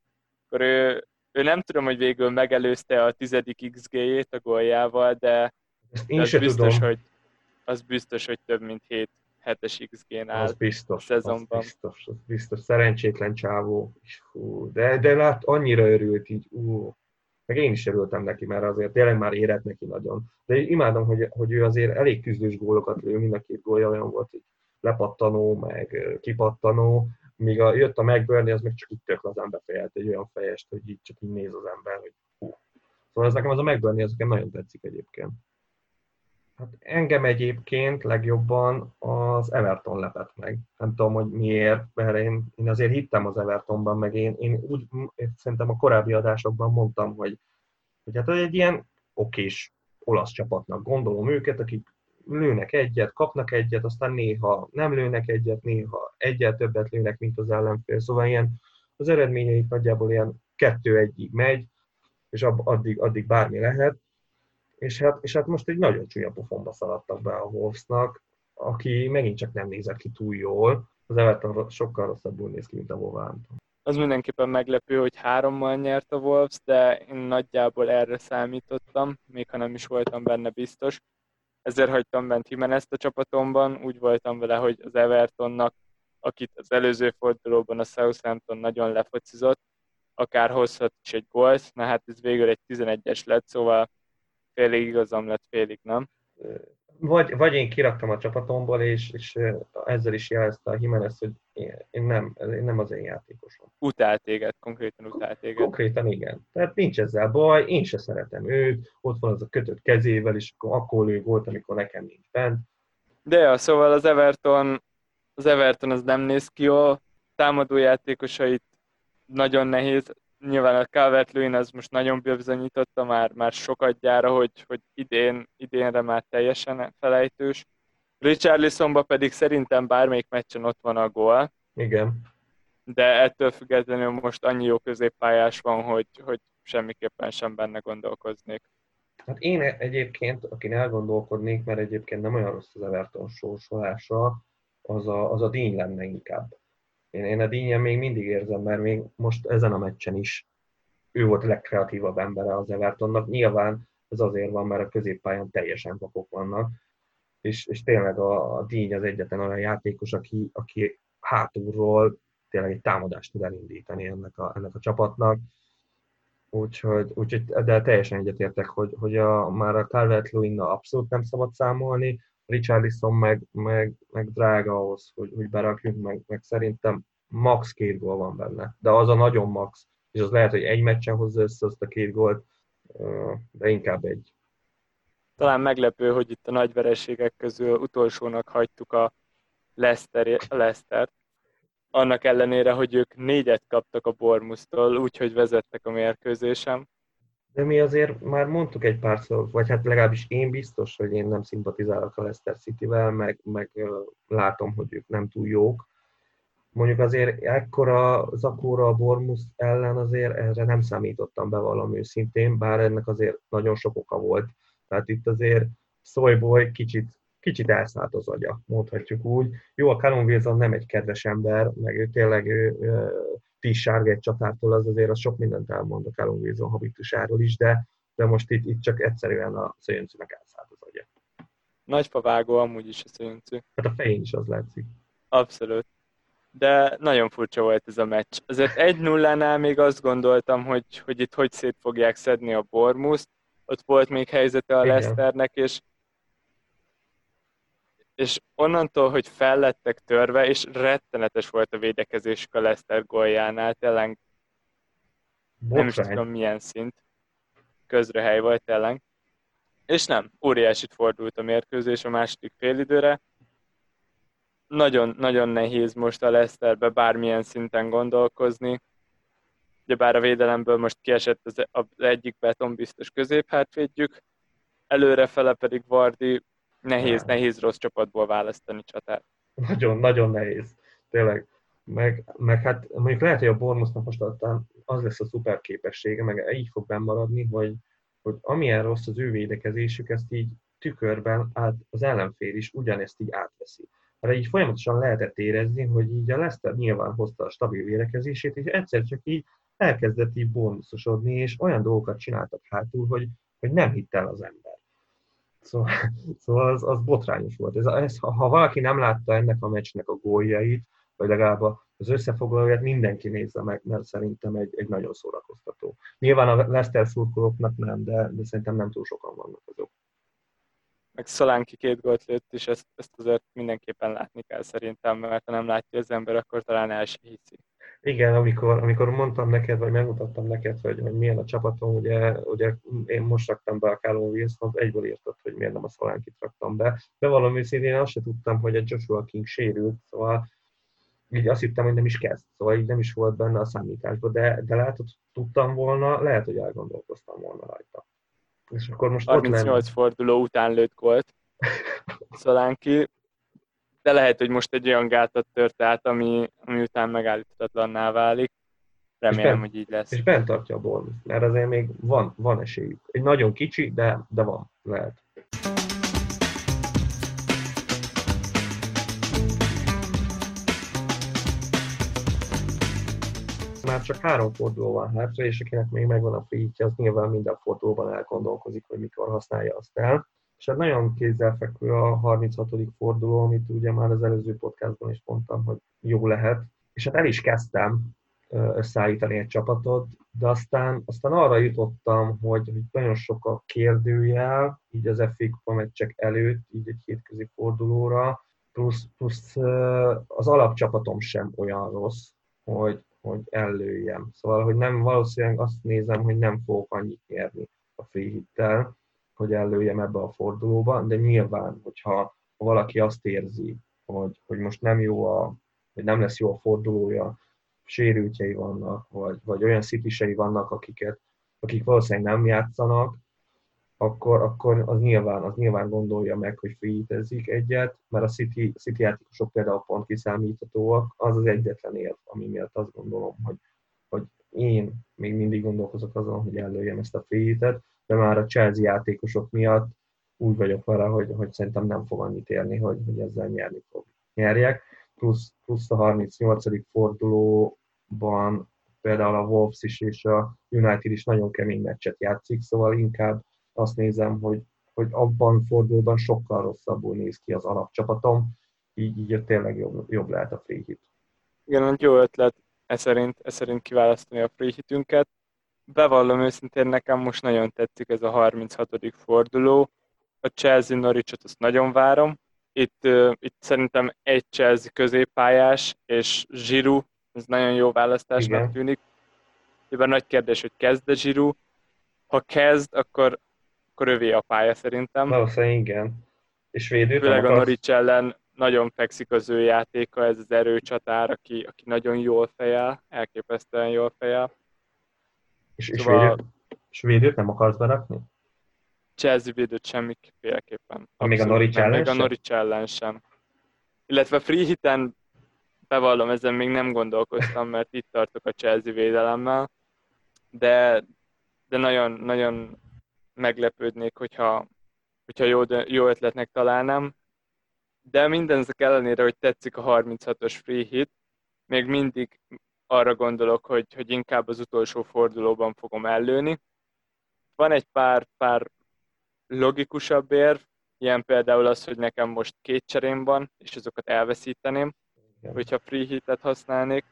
akkor ő, ő nem tudom, hogy végül megelőzte a tizedik XG-jét a góljával, de, de az biztos, tudom. hogy az biztos, hogy több mint 7 7-es XG-n áll az biztos, a szezonban. Az biztos, az biztos. Szerencsétlen csávó. Fú, de, de lát, annyira örült így, ú, meg én is örültem neki, mert azért tényleg már érett neki nagyon. De imádom, hogy, hogy ő azért elég küzdős gólokat lő, mind a két gólja olyan volt, hogy lepattanó, meg kipattanó, míg a, jött a McBurney, az meg csak így tök lazán befejelt egy olyan fejest, hogy így csak így néz az ember, hogy hú. Szóval ez nekem az a McBurney, az nekem nagyon tetszik egyébként. Hát engem egyébként legjobban az Everton lepett meg. Nem tudom, hogy miért, mert én, én azért hittem az Evertonban, meg én, én úgy én szerintem a korábbi adásokban mondtam, hogy, hogy hát egy ilyen okés olasz csapatnak gondolom őket, akik lőnek egyet, kapnak egyet, aztán néha nem lőnek egyet, néha egyet többet lőnek, mint az ellenfél. Szóval ilyen, az eredményeik nagyjából ilyen kettő-egyig megy, és addig, addig bármi lehet. És hát, és hát most egy nagyon csúnya pofonba szaladtak be a Wolvesnak, aki megint csak nem nézett ki túl jól. Az Everton sokkal rosszabbul néz ki, mint a Wolverhampton. Az mindenképpen meglepő, hogy hárommal nyert a Wolves, de én nagyjából erre számítottam, még ha nem is voltam benne biztos ezért hagytam bent Jimenez a csapatomban, úgy voltam vele, hogy az Evertonnak, akit az előző fordulóban a Southampton nagyon lefocizott, akár hozhat is egy gólt, na hát ez végül egy 11-es lett, szóval félig igazam lett, félig nem vagy, vagy én kiraktam a csapatomból, és, és ezzel is jelezte a Jimenez, hogy én nem, én nem az én játékosom. Utál téged, konkrétan utál téged. Konkrétan igen. Tehát nincs ezzel baj, én se szeretem őt, ott van az a kötött kezével, és akkor, akkor ő volt, amikor nekem nincs bent. De ja, szóval az Everton, az Everton az nem néz ki jól, támadó játékosait nagyon nehéz nyilván a calvert az most nagyon bebizonyította már, már sokat gyára, hogy, hogy idén, idénre már teljesen felejtős. Richarlisonba pedig szerintem bármelyik meccsen ott van a gól. Igen. De ettől függetlenül most annyi jó középpályás van, hogy, hogy semmiképpen sem benne gondolkoznék. Hát én egyébként, akin elgondolkodnék, mert egyébként nem olyan rossz az Everton sorsolása, az a, az a díny lenne inkább. Én, én a Dínyen még mindig érzem, mert még most ezen a meccsen is ő volt a legkreatívabb embere az Evertonnak. Nyilván ez azért van, mert a középpályán teljesen vakok vannak, és, és tényleg a, a Díny az egyetlen olyan játékos, aki, aki hátulról tényleg egy támadást tud elindítani ennek a, ennek a csapatnak. Úgyhogy, úgyhogy de teljesen egyetértek, hogy, hogy a, már a calvert abszolút nem szabad számolni, Richarlison meg, meg, meg drága ahhoz, hogy, hogy berakjunk, meg, meg szerintem max két gól van benne. De az a nagyon max, és az lehet, hogy egy meccsen hozza össze azt a két gólt, de inkább egy. Talán meglepő, hogy itt a nagy vereségek közül utolsónak hagytuk a Leicester, Leicester annak ellenére, hogy ők négyet kaptak a Bormusztól, úgyhogy vezettek a mérkőzésem. De mi azért már mondtuk egy párszor, vagy hát legalábbis én biztos, hogy én nem szimpatizálok a Leicester City-vel, meg, meg látom, hogy ők nem túl jók. mondjuk azért ekkora zakóra a Bormus ellen azért erre nem számítottam be valami őszintén, bár ennek azért nagyon sok oka volt. Tehát itt azért Szolyboy kicsit, kicsit elszállt az agya, mondhatjuk úgy. Jó, a Callum Wilson nem egy kedves ember, meg ő tényleg ő, tíz sárga egy csatártól, az azért az sok mindent elmond a Callum Wilson habitusáról is, de, de most itt, itt csak egyszerűen a szöjöncűnek elszállt az agya. Nagypa vágó amúgy is a szöjöncű. Hát a fején is az látszik. Abszolút. De nagyon furcsa volt ez a meccs. Azért egy nullánál még azt gondoltam, hogy, hogy itt hogy szét fogják szedni a Bormuszt. Ott volt még helyzete a Leicesternek, és és onnantól, hogy fellettek törve, és rettenetes volt a védekezésük a Leicester góljánál, tényleg nem is tudom milyen szint, közrehely volt tényleg. És nem, óriásit fordult a mérkőzés a második félidőre. Nagyon, nagyon nehéz most a Leicesterbe bármilyen szinten gondolkozni. Ugyebár a védelemből most kiesett az, az egyik betonbiztos középhátvédjük, előrefele pedig Vardi Nehéz, nem. nehéz rossz csapatból választani csatát. Nagyon, nagyon nehéz. Tényleg. Meg, meg hát mondjuk lehet, hogy a Bormusnak most az lesz a szuper képessége, meg így fog bennmaradni, hogy, hogy amilyen rossz az ő védekezésük, ezt így tükörben át, az ellenfél is ugyanezt így átveszi. Erre így folyamatosan lehetett érezni, hogy így a Leszter nyilván hozta a stabil védekezését, és egyszer csak így elkezdett így bónuszosodni, és olyan dolgokat csináltak hátul, hogy, hogy nem hitt el az ember. Szóval, szóval az, az botrányos volt. Ez, ez, ha valaki nem látta ennek a meccsnek a góljait, vagy legalább az összefoglalóját mindenki nézze meg, mert szerintem egy, egy nagyon szórakoztató. Nyilván a Leicester szurkolóknak nem, de, de szerintem nem túl sokan vannak azok. Meg Szalánki két gólt lőtt, és ezt, ezt azért mindenképpen látni kell szerintem, mert ha nem látja az ember, akkor talán el sem hiszi. Igen, amikor, amikor mondtam neked, vagy megmutattam neked, hogy, hogy milyen a csapatom, ugye, ugye én most raktam be a Callum wilson egyből írtad, hogy miért nem a Szolánkit raktam be. De valami szintén azt se tudtam, hogy a Joshua King sérült, szóval így azt hittem, hogy nem is kezd, szóval így nem is volt benne a számításban, de, de lehet, hogy tudtam volna, lehet, hogy elgondolkoztam volna rajta. És akkor most 38 forduló után lőtt volt Szolánki, de lehet, hogy most egy olyan gátat tört át, ami, ami után megállíthatatlanná válik. Remélem, bent, hogy így lesz. És bent tartja a Bournemouth, mert azért még van, van esélyük. Egy nagyon kicsi, de, de van, lehet. Már csak három forduló van hátra, és akinek még megvan a free az nyilván minden fordulóban elgondolkozik, hogy mikor használja azt el és hát nagyon kézzelfekvő a 36. forduló, amit ugye már az előző podcastban is mondtam, hogy jó lehet. És hát el is kezdtem összeállítani egy csapatot, de aztán, aztán arra jutottam, hogy, hogy nagyon sok a kérdőjel, így az FA Kupa meccsek előtt, így egy hétközi fordulóra, plusz, plusz az alapcsapatom sem olyan rossz, hogy, hogy ellőjem. Szóval, hogy nem valószínűleg azt nézem, hogy nem fogok annyit nyerni a free hittel, hogy ellőjem ebbe a fordulóba, de nyilván, hogyha valaki azt érzi, hogy, hogy most nem jó a, hogy nem lesz jó a fordulója, sérültjei vannak, vagy, vagy olyan szitisei vannak, akiket, akik valószínűleg nem játszanak, akkor, akkor az, nyilván, az nyilván gondolja meg, hogy free egyet, mert a City, City játékosok például pont kiszámíthatóak, az az egyetlen érv, ami miatt azt gondolom, hogy, hogy én még mindig gondolkozok azon, hogy ellőjem ezt a free de már a Chelsea játékosok miatt úgy vagyok vele, hogy, hogy szerintem nem fog annyit érni, hogy, hogy ezzel nyerni fog. Nyerjek. Plusz, plusz a 38. fordulóban például a Wolves is és a United is nagyon kemény meccset játszik, szóval inkább azt nézem, hogy, hogy abban fordulóban sokkal rosszabbul néz ki az alapcsapatom, így, így tényleg jobb, jobb lehet a free hit. Igen, jó ötlet e szerint, e szerint kiválasztani a free hitünket bevallom őszintén, nekem most nagyon tetszik ez a 36. forduló. A Chelsea Norwichot azt nagyon várom. Itt, uh, itt szerintem egy Chelsea középpályás, és Zsiru, ez nagyon jó választásnak Igen. tűnik. Ebben nagy kérdés, hogy kezd a Zsiru. Ha kezd, akkor, akkor övé a pálya szerintem. Valószínűleg igen. És védőt Főleg a Norwich ellen nagyon fekszik az ő játéka, ez az erőcsatár, aki, aki nagyon jól fejel, elképesztően jól fejel. És, és, szóval... védőt, és védőt nem akarsz berakni? Chelsea védőt semmiféleképpen. Még a Norwich ellen Még a Norwich ellen sem. Illetve free hiten bevallom, ezen még nem gondolkoztam, mert itt tartok a Chelsea védelemmel, de, de nagyon, nagyon meglepődnék, hogyha, hogyha jó, jó ötletnek találnám. De mindenzek ellenére, hogy tetszik a 36-os free hit, még mindig arra gondolok, hogy, hogy inkább az utolsó fordulóban fogom ellőni. Van egy pár, pár logikusabb érv, ilyen például az, hogy nekem most két cserém van, és azokat elveszíteném, Igen. hogyha free hitet használnék,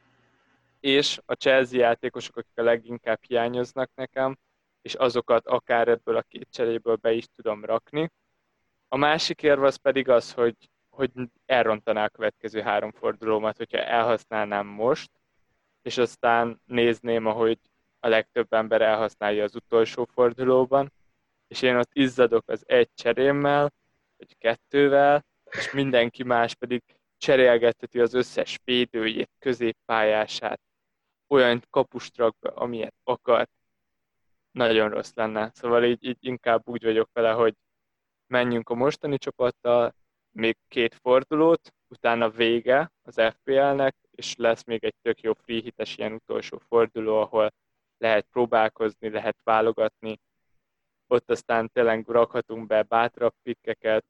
és a Chelsea játékosok, akik a leginkább hiányoznak nekem, és azokat akár ebből a két cseréből be is tudom rakni. A másik érv az pedig az, hogy, hogy elrontaná a következő három fordulómat, hogyha elhasználnám most, és aztán nézném, ahogy a legtöbb ember elhasználja az utolsó fordulóban, és én ott izzadok az egy cserémmel, vagy kettővel, és mindenki más pedig cserélgetheti az összes védőjét, középpályását, olyan kapustrakba, amilyet akar. Nagyon rossz lenne. Szóval így, így inkább úgy vagyok vele, hogy menjünk a mostani csapattal, még két fordulót, utána vége az FPL-nek, és lesz még egy tök jó free hites ilyen utolsó forduló, ahol lehet próbálkozni, lehet válogatni, ott aztán tényleg rakhatunk be bátrabb pikkeket,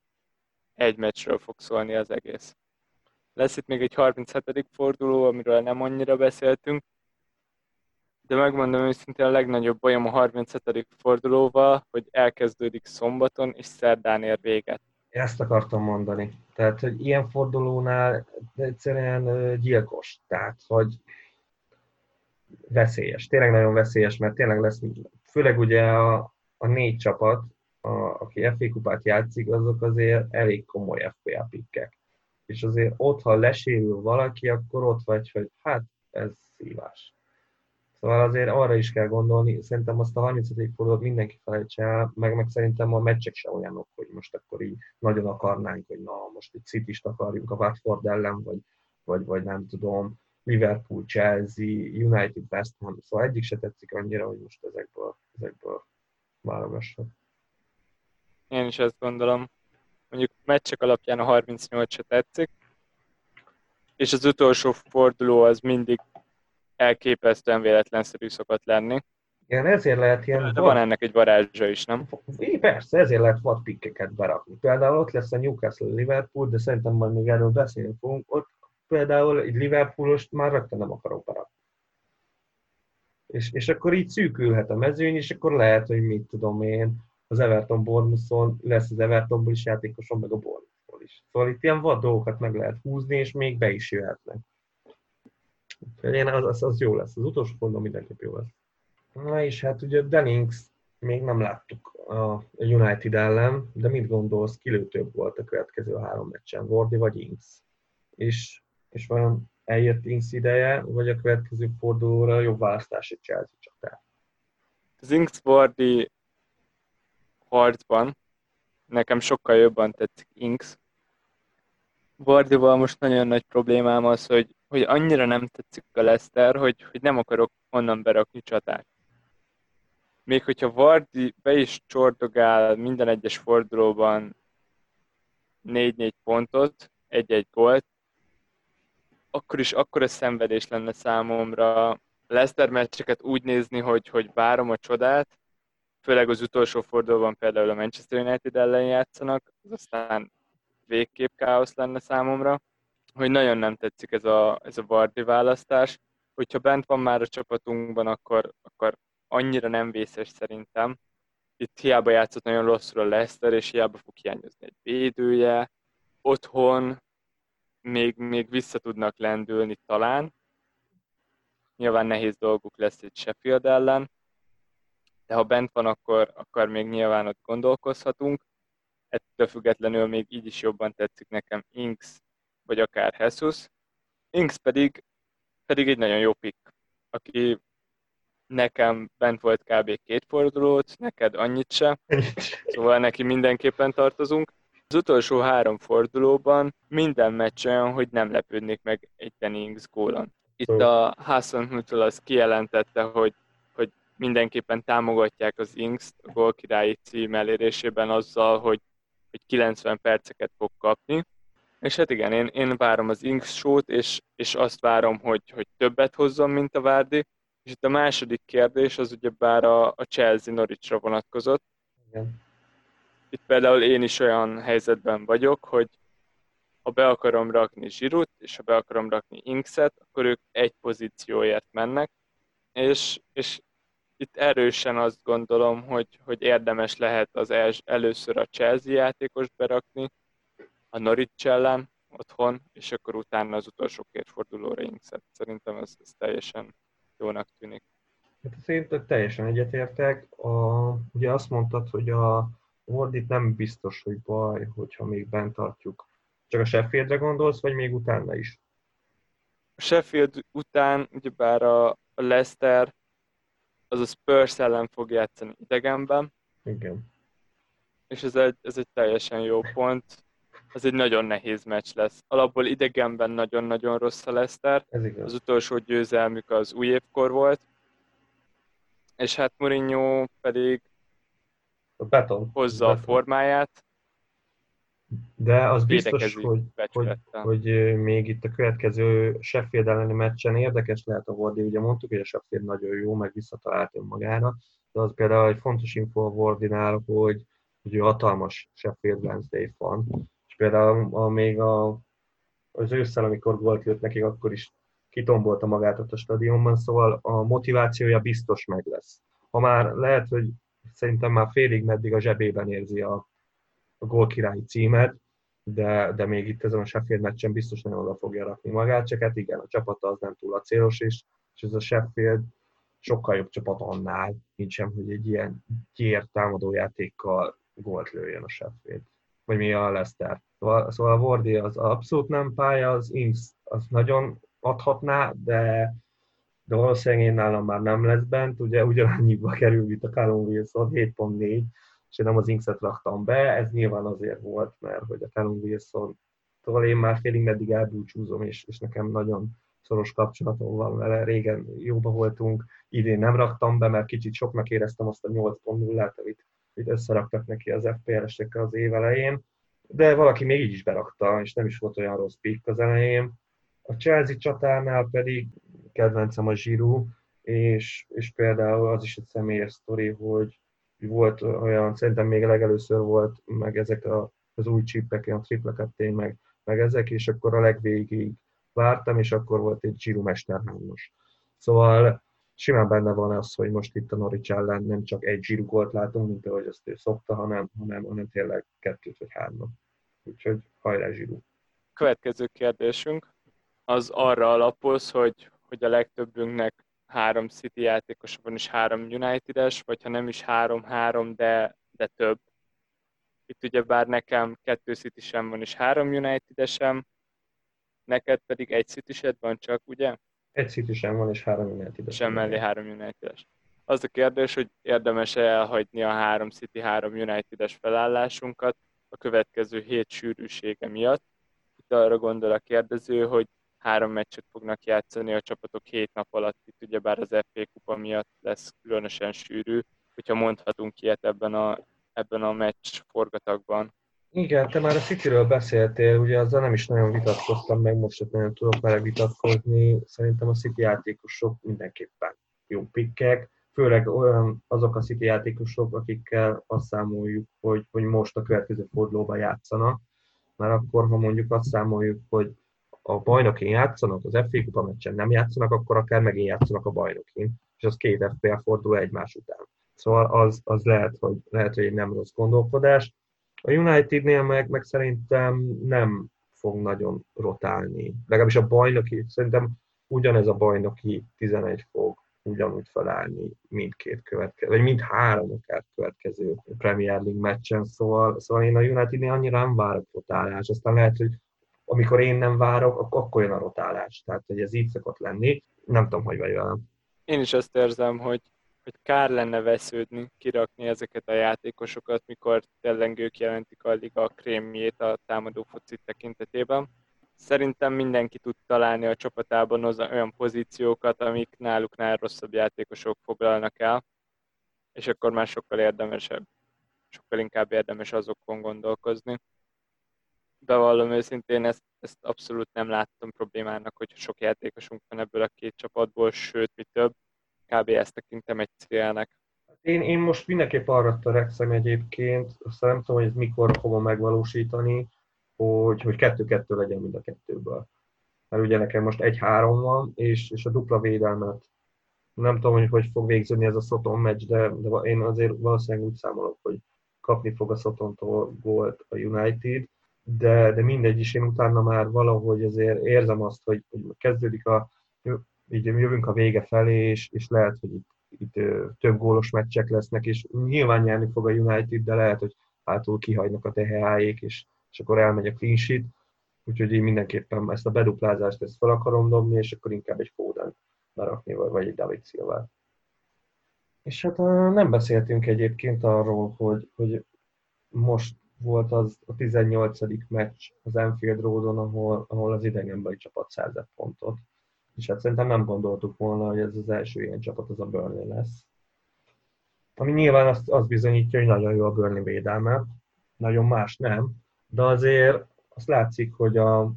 egy meccsről fog szólni az egész. Lesz itt még egy 37. forduló, amiről nem annyira beszéltünk, de megmondom őszintén a legnagyobb bajom a 37. fordulóval, hogy elkezdődik szombaton, és szerdán ér véget. Ezt akartam mondani. Tehát, hogy ilyen fordulónál egyszerűen gyilkos. Tehát, hogy veszélyes. Tényleg nagyon veszélyes, mert tényleg lesz, főleg ugye a, a négy csapat, a, aki FA kupát játszik, azok azért elég komoly FPA pikkek. És azért ott, ha lesérül valaki, akkor ott vagy, hogy hát ez szívás. Szóval azért arra is kell gondolni, szerintem azt a 35. fordulót mindenki felejtse el, meg, meg szerintem a meccsek sem olyanok, hogy most akkor így nagyon akarnánk, hogy na, most egy city akarjunk a Watford ellen, vagy, vagy, vagy nem tudom, Liverpool, Chelsea, United, West Ham, szóval egyik se tetszik annyira, hogy most ezekből, ezekből válogassak. Én is ezt gondolom. Mondjuk meccsek alapján a 38 se tetszik, és az utolsó forduló az mindig elképesztően véletlenszerű szokott lenni. Igen, ezért lehet ilyen... De van ennek egy varázsa is, nem? É, persze, ezért lehet vad pikkeket berakni. Például ott lesz a Newcastle Liverpool, de szerintem majd még erről beszélni fogunk. Ott például egy Liverpoolost már rögtön nem akarok berakni. És, és akkor így szűkülhet a mezőny, és akkor lehet, hogy mit tudom én, az Everton Bournemouthon lesz az Evertonból is játékosom, meg a Bournemouthból is. Szóval itt ilyen vad dolgokat meg lehet húzni, és még be is jöhetnek. Én az, az, az jó lesz. Az utolsó forduló mindenképp jó lesz. Na és hát ugye Dennings még nem láttuk a United ellen, de mit gondolsz, kilőtőbb volt a következő három meccsen, Wardy vagy Inks? És, és vajon eljött Inks ideje, vagy a következő fordulóra jobb választás egy Chelsea csatár? Az Inks Wardy harcban nekem sokkal jobban tetszik Inks. Vardival most nagyon nagy problémám az, hogy hogy annyira nem tetszik a Leszter, hogy, hogy nem akarok onnan berakni csatát. Még hogyha Vardi be is csordogál minden egyes fordulóban 4-4 pontot, egy-egy gólt, akkor is akkora szenvedés lenne számomra Leszter meccseket úgy nézni, hogy, hogy várom a csodát, főleg az utolsó fordulóban például a Manchester United ellen játszanak, az aztán végképp káosz lenne számomra hogy nagyon nem tetszik ez a, ez a Vardy választás. Hogyha bent van már a csapatunkban, akkor, akkor annyira nem vészes szerintem. Itt hiába játszott nagyon rosszul a Leicester, és hiába fog hiányozni egy védője. Otthon még, még vissza tudnak lendülni talán. Nyilván nehéz dolguk lesz egy Sheffield ellen, de ha bent van, akkor, akkor még nyilván ott gondolkozhatunk. Ettől függetlenül még így is jobban tetszik nekem Inks vagy akár Jesus. Inks pedig, pedig egy nagyon jó pick, aki nekem bent volt kb. két fordulót, neked annyit se, szóval neki mindenképpen tartozunk. Az utolsó három fordulóban minden meccs olyan, hogy nem lepődnék meg egy Ings gólon. Itt a Hasenhüttl az kijelentette, hogy, hogy mindenképpen támogatják az Ings a gólkirályi cím elérésében azzal, hogy, hogy 90 perceket fog kapni, És hát igen, én, én várom az Inks show és, és azt várom, hogy, hogy többet hozzon, mint a Várdi. És itt a második kérdés az ugyebár a, a Chelsea Norwichra vonatkozott. Igen. Itt például én is olyan helyzetben vagyok, hogy ha be akarom rakni Zsirut, és ha be akarom rakni Inkset, akkor ők egy pozícióért mennek, és, és itt erősen azt gondolom, hogy, hogy érdemes lehet az els, először a Chelsea játékos berakni, a Norwich ellen otthon, és akkor utána az utolsó két fordulóra Inkset. Szerintem ez, ez teljesen jónak tűnik. Hát szerintem teljesen egyetértek. A, ugye azt mondtad, hogy a Wardit nem biztos, hogy baj, hogyha még bent tartjuk. Csak a Sheffieldre gondolsz, vagy még utána is? A Sheffield után, ugyebár a Leicester az a Spurs ellen fog játszani idegenben. Igen. És ez egy, ez egy teljesen jó pont. Ez egy nagyon nehéz meccs lesz. Alapból idegenben nagyon-nagyon rossz a Leicester. Ez igaz. Az utolsó győzelmük az új évkor volt. És hát Mourinho pedig a beton. hozza a, beton. a formáját. De az biztos, hogy, hogy, hogy, még itt a következő Sheffield elleni meccsen érdekes lehet a Wardy. Ugye mondtuk, hogy a Sheffield nagyon jó, meg visszatalált önmagára, de az például egy fontos info a Wardinál, hogy, hogy hatalmas Sheffield Wednesday van. És például a, még a, az ősszel, amikor gólt jött nekik, akkor is kitombolta magát ott a stadionban, szóval a motivációja biztos meg lesz. Ha már lehet, hogy szerintem már félig meddig a zsebében érzi a, a gólkirályi címet, de, de még itt ezen a Sheffield meccsen biztos nagyon oda fogja rakni magát, csak hát igen, a csapata az nem túl célos is, és ez a Sheffield sokkal jobb csapat annál, mint sem, hogy egy ilyen gyér támadójátékkal gólt lőjön a Sheffield. Vagy mi a Leicester. Szóval, szóval a Wardy az abszolút nem pálya, az Inks az nagyon adhatná, de, de valószínűleg én nálam már nem lesz bent, ugye ugyanannyiba kerül, mint a Callum Wilson, 7.4, és én nem az Inkset raktam be, ez nyilván azért volt, mert hogy a Callum Wilson Szóval én már félig meddig elbúcsúzom, és, és nekem nagyon szoros kapcsolatom van vele. Régen jóba voltunk, idén nem raktam be, mert kicsit soknak éreztem azt a 8.0-át, amit, amit összeraktak neki az FPL-esekkel az év elején. De valaki még így is berakta, és nem is volt olyan rossz pick az elején. A Chelsea csatárnál pedig kedvencem a Giroud, és, és például az is egy személyes sztori, hogy volt olyan, szerintem még legelőször volt, meg ezek a, az új csípek, a tripleket meg, meg ezek, és akkor a legvégig vártam, és akkor volt egy Giro Mester 3 Szóval simán benne van az, hogy most itt a Norwich ellen nem csak egy gólt látunk, mint ahogy azt ő szokta, hanem, hanem, hanem tényleg kettőt vagy hármat. Úgyhogy hajrá Giro. Következő kérdésünk az arra alapoz, hogy, hogy a legtöbbünknek három City játékos van és három United-es, vagy ha nem is három-három, de, de több. Itt ugye bár nekem kettő city sem van és három United-esem, neked pedig egy city van csak, ugye? Egy city sem van és három United-es. Sem mellé három United-es. Az a kérdés, hogy érdemes-e elhagyni a három City, három United-es felállásunkat a következő hét sűrűsége miatt. Itt arra gondol a kérdező, hogy három meccset fognak játszani a csapatok hét nap alatt, itt ugyebár az FA kupa miatt lesz különösen sűrű, hogyha mondhatunk ilyet ebben a, ebben a meccs forgatagban. Igen, te már a Cityről beszéltél, ugye azzal nem is nagyon vitatkoztam, meg most sem nagyon tudok vele vitatkozni. Szerintem a City játékosok mindenképpen jó pikkek, főleg olyan azok a City játékosok, akikkel azt számoljuk, hogy, hogy most a következő fordulóban játszanak, mert akkor, ha mondjuk azt számoljuk, hogy a bajnokin játszanak, az FA Kupa meccsen nem játszanak, akkor akár megint játszanak a bajnokin, és az két FPL fordul egymás után. Szóval az, az lehet, hogy, lehet, hogy egy nem rossz gondolkodás. A Unitednél meg, meg szerintem nem fog nagyon rotálni. Legalábbis a bajnoki, szerintem ugyanez a bajnoki 11 fog ugyanúgy felállni mindkét következő, vagy mind három akár következő Premier League meccsen, szóval, szóval én a Unitednél annyira nem várok rotálás, aztán lehet, hogy amikor én nem várok, akkor jön a rotálás. Tehát, hogy ez így szokott lenni. Nem tudom, hogy vagy velem. Én is azt érzem, hogy, hogy kár lenne vesződni, kirakni ezeket a játékosokat, mikor tényleg ők jelentik a liga krémjét a támadó focit tekintetében. Szerintem mindenki tud találni a csapatában olyan pozíciókat, amik náluknál rosszabb játékosok foglalnak el, és akkor már sokkal érdemesebb, sokkal inkább érdemes azokon gondolkozni. bevallom őszintén, ezt, ezt abszolút nem láttam problémának, hogy sok játékosunk van ebből a két csapatból, sőt, mi több, kb. ezt tekintem egy célnek. Én, én most mindenképp arra törekszem egyébként, aztán nem tudom, hogy ez mikor fogom megvalósítani, hogy, hogy kettő-kettő legyen mind a kettőből. Mert ugye nekem most egy-három van, és, és a dupla védelmet nem tudom, hogy hogy fog végződni ez a Soton meccs, de, de én azért valószínűleg úgy számolok, hogy kapni fog a Sotontól volt a United, de, de mindegy is, én utána már valahogy azért érzem azt, hogy, hogy kezdődik a, így jövünk a vége felé, és, és lehet, hogy itt, itt több gólos meccsek lesznek, és nyilván nyerni fog a United, de lehet, hogy hátul kihagynak a teheájék, és, és akkor elmegy a clean sheet, úgyhogy én mindenképpen ezt a beduplázást ezt fel akarom dobni, és akkor inkább egy Foden berakni, vagy egy David Silva. És hát nem beszéltünk egyébként arról, hogy, hogy most volt az a 18. meccs az Enfield Roadon, ahol, ahol az idegenbeli csapat szerzett pontot. És hát szerintem nem gondoltuk volna, hogy ez az első ilyen csapat az a Burnley lesz. Ami nyilván azt, azt bizonyítja, hogy nagyon jó a Burnley védelme, nagyon más nem, de azért azt látszik, hogy, a,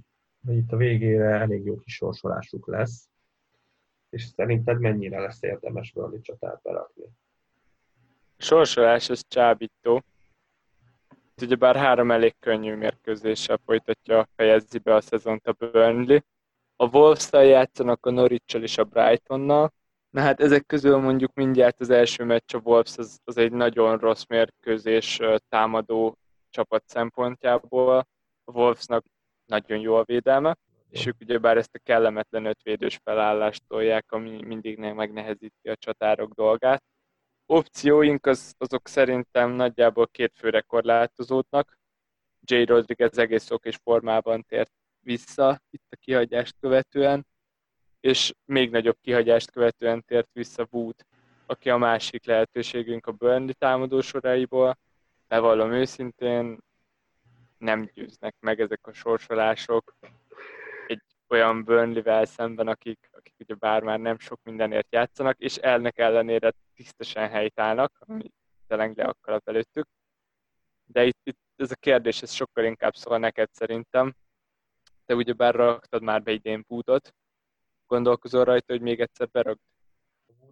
hogy itt a végére elég jó kis sorsolásuk lesz. És szerinted mennyire lesz érdemes Burnley csatát berakni? Sorsolás az csábító, bár három elég könnyű mérkőzéssel folytatja, fejezi be a szezont a Burnley. A wolves játszanak a norwich és a Brightonnal, Na hát ezek közül mondjuk mindjárt az első meccs a Wolves az, az egy nagyon rossz mérkőzés támadó csapat szempontjából. A Wolvesnak nagyon jó a védelme, és ők ugyebár ezt a kellemetlen ötvédős felállást tolják, ami mindig megnehezíti a csatárok dolgát opcióink az, azok szerintem nagyjából két főre korlátozódnak. J. Rodriguez egész és formában tért vissza itt a kihagyást követően, és még nagyobb kihagyást követően tért vissza Wood, aki a másik lehetőségünk a Burnley támadó soraiból. Bevallom őszintén, nem győznek meg ezek a sorsolások egy olyan Burnley-vel szemben, akik, akik ugye bár már nem sok mindenért játszanak, és elnek ellenére tisztesen helytállnak, ami tényleg le a előttük. De itt, itt ez a kérdés, ez sokkal inkább szól neked szerintem. Te ugyebár raktad már be idén búdot, gondolkozol rajta, hogy még egyszer beragd?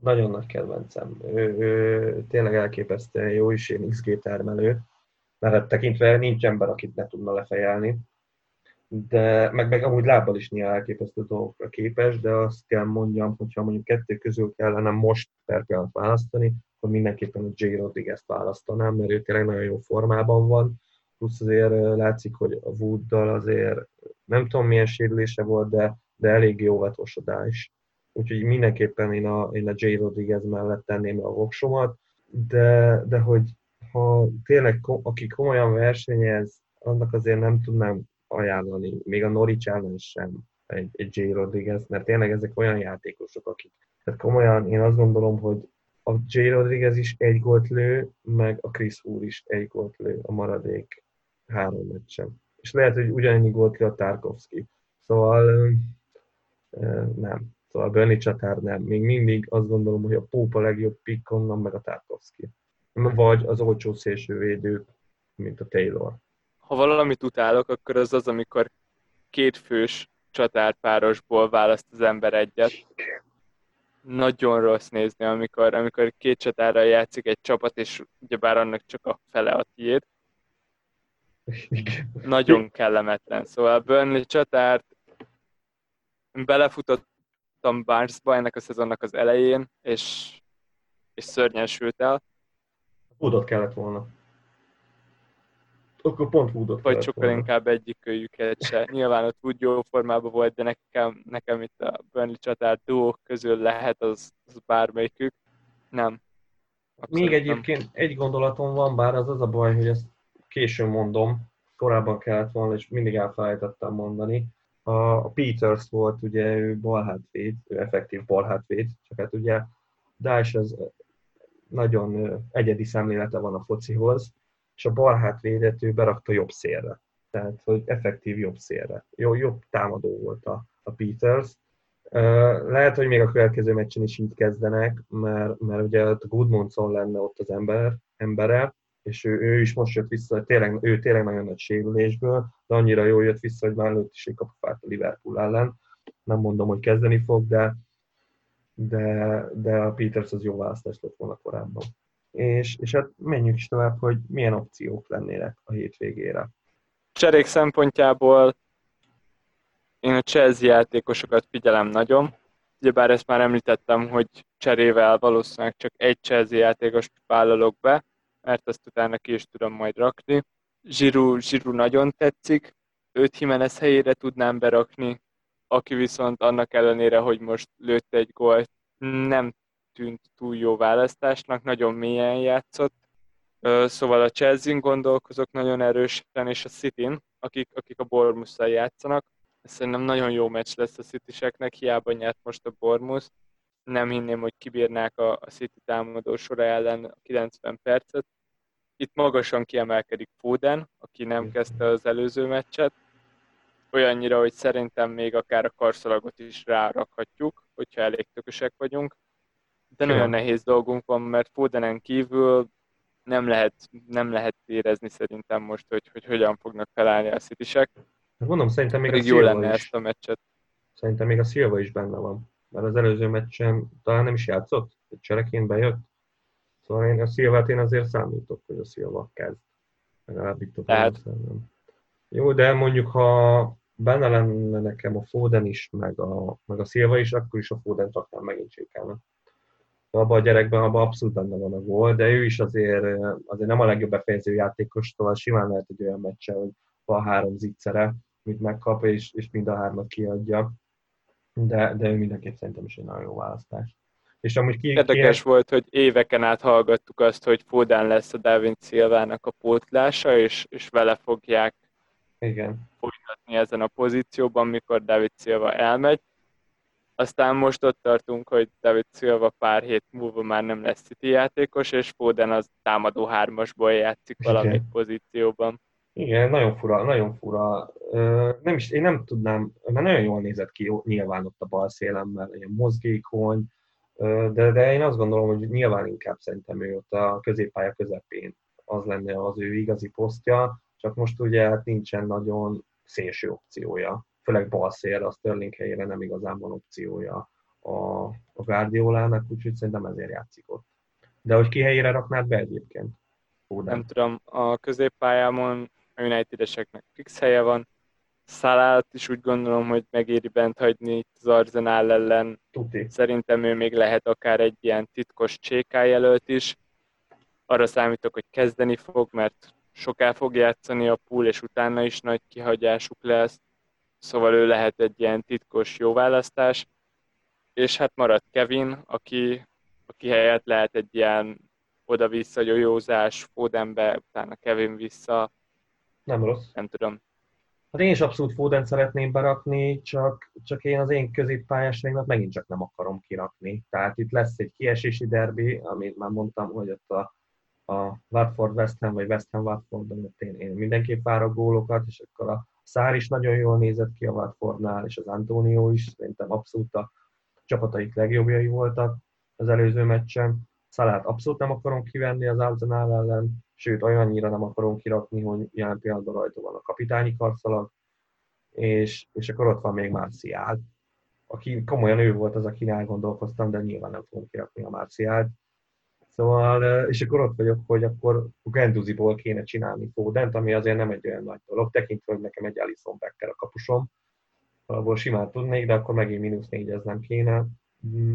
Nagyon nagy kedvencem. Ő, ő tényleg elképesztően jó is, én XG termelő, mert hát tekintve nincs ember, akit ne tudna lefejelni de meg, meg amúgy lábbal is néha elképesztő dolgokra képes, de azt kell mondjam, hogyha mondjuk kettő közül kellene most per pillanat választani, akkor mindenképpen a J. Rodriguez választanám, mert ő tényleg nagyon jó formában van, plusz azért látszik, hogy a Wooddal azért nem tudom milyen sérülése volt, de, de elég jó vetosodás. Úgyhogy mindenképpen én a, én a J. Rodriguez mellett tenném a voksomat, de, de hogy ha tényleg aki komolyan versenyez, annak azért nem tudnám ajánlani, még a Norwich ellen sem egy, egy J. Rodriguez, mert tényleg ezek olyan játékosok, akik, tehát komolyan én azt gondolom, hogy a J. Rodriguez is egy gólt lő, meg a Chris Wood is egy gólt lő a maradék három meccsen. És lehet, hogy ugyanennyi gólt lő a Tarkovsky. Szóval nem. Szóval Burnley csatár nem. Még mindig azt gondolom, hogy a Pópa legjobb pick onnan, meg a Tarkovsky. Vagy az olcsó szélsővédő, mint a Taylor ha valamit utálok, akkor az az, amikor két fős csatárpárosból választ az ember egyet. Nagyon rossz nézni, amikor, amikor két csatárra játszik egy csapat, és ugyebár annak csak a fele a tiéd. Nagyon kellemetlen. Szóval Burnley csatárt belefutottam Barnesba ennek a szezonnak az elején, és, és szörnyen sült el. Udot kellett volna akkor pont Woodot Vagy sokkal volna. inkább egyikőjüket se. Nyilván ott Wood jó formában volt, de nekem, nekem itt a Burnley csatár duók közül lehet az, az bármelyikük. Nem. Abszolút Még egyébként nem. egy gondolatom van, bár az az a baj, hogy ezt későn mondom, korábban kellett volna, és mindig elfelejtettem mondani. A Peters volt, ugye ő balhátvéd, ő effektív balhátvéd, csak hát ugye Daesh az nagyon egyedi szemlélete van a focihoz, és a bal hátvédet ő berakta jobb szélre. Tehát, hogy effektív jobb szélre. Jó, jobb támadó volt a, a Peters. Lehet, hogy még a következő meccsen is így kezdenek, mert, mert ugye a Goodmanson lenne ott az ember, embere, és ő, ő is most jött vissza, tényleg, ő tényleg nagyon nagy sérülésből, de annyira jól jött vissza, hogy már lőtt is egy kapufát a Liverpool ellen. Nem mondom, hogy kezdeni fog, de, de, de a Peters az jó választás lett volna korábban. És, és hát menjünk is tovább, hogy milyen opciók lennének a hétvégére. Cserék szempontjából én a Chelsea játékosokat figyelem nagyon. Ugyebár ezt már említettem, hogy cserével valószínűleg csak egy Chelsea játékost vállalok be, mert azt utána ki is tudom majd rakni. Zsiru, Zsiru nagyon tetszik, őt Jimenez helyére tudnám berakni, aki viszont annak ellenére, hogy most lőtt egy gólt, nem tűnt túl jó választásnak, nagyon mélyen játszott. Szóval a chelsea gondolkozok nagyon erősen, és a city akik, akik a Bormusszal játszanak. Szerintem nagyon jó meccs lesz a City-seknek, hiába nyert most a Bormus. Nem hinném, hogy kibírnák a, a City támadó sora ellen a 90 percet. Itt magasan kiemelkedik Foden, aki nem kezdte az előző meccset. Olyannyira, hogy szerintem még akár a karszalagot is rárakhatjuk, hogyha elég tökösek vagyunk. De nagyon nehéz dolgunk van, mert Fodenen kívül nem lehet, nem lehet érezni szerintem most, hogy, hogy hogyan fognak felállni a City-sek. Hát mondom, szerintem még Pedig a jó lenne is. ezt a meccset. Szerintem még a Silva is benne van. Mert az előző meccsen talán nem is játszott, egy csereként bejött. Szóval én a Szilvát én azért számítok, hogy a Szilva kezd. Legalább itt a Tehát... Jó, de mondjuk ha benne lenne nekem a Foden is, meg a, meg a Szilva is, akkor is a Foden raknám megint csékelne. Abban a gyerekben abban abszolút benne van a gól, de ő is azért, azért nem a legjobb befejező játékos, szóval simán lehet egy olyan meccse, hogy van három zicsere, mit megkap, és, és mind a hármat kiadja. De, de ő mindenképp szerintem is egy nagyon jó választás. És amúgy ki, Érdekes ki... volt, hogy éveken át hallgattuk azt, hogy Fodán lesz a David Szilvának a pótlása, és, és vele fogják Igen. folytatni ezen a pozícióban, mikor David Szilva elmegy. Aztán most ott tartunk, hogy David Silva pár hét múlva már nem lesz City játékos, és Foden az támadó hármasból játszik valamelyik pozícióban. Igen, nagyon fura, nagyon fura. Nem is, én nem tudnám, mert nagyon jól nézett ki nyilván ott a bal szélemmel, ilyen mozgékony, de, de én azt gondolom, hogy nyilván inkább szerintem ő ott a középpálya közepén az lenne az ő igazi posztja, csak most ugye hát nincsen nagyon szélső opciója, főleg bal szél, a Sterling helyére nem igazán van opciója a, a Guardiolának, úgyhogy szerintem ezért játszik ott. De hogy ki helyére raknád be egyébként? Foden. Nem tudom, a középpályámon a United-eseknek fix helye van. Szalát is úgy gondolom, hogy megéri bent hagyni itt az Arzenál ellen. Tuti. Szerintem ő még lehet akár egy ilyen titkos csékájelölt is. Arra számítok, hogy kezdeni fog, mert soká fog játszani a pool, és utána is nagy kihagyásuk lesz. Szóval ő lehet egy ilyen titkos jó választás. És hát marad Kevin, aki, aki helyett lehet egy ilyen oda-vissza józás, Fodenbe, utána Kevin vissza. Nem rossz. Nem tudom. Hát én is abszolút Foden szeretném berakni, csak, csak én az én középpályásaimat megint csak nem akarom kirakni. Tehát itt lesz egy kiesési derbi, amit már mondtam, hogy ott a, a Watford West Ham, vagy West Ham Watford, ott én, én mindenképp várok gólokat, és akkor a Szár is nagyon jól nézett ki a Watfordnál, és az Antonio is, szerintem abszolút a csapataik legjobbjai voltak az előző meccsen. Szalát abszolút nem akarom kivenni az Arsenal ellen, sőt olyannyira nem akarom kirakni, hogy jelen pillanatban rajta van a kapitányi karszalag, és, és akkor ott van még Marcial, aki komolyan ő volt az, aki elgondolkoztam, de nyilván nem fogom kirakni a Marcialt. Szóval, és akkor ott vagyok, hogy akkor Genduziból kéne csinálni Fodent, ami azért nem egy olyan nagy dolog, tekintve, hogy nekem egy Alison Becker a kapusom, abból simán tudnék, de akkor megint mínusz nem kéne,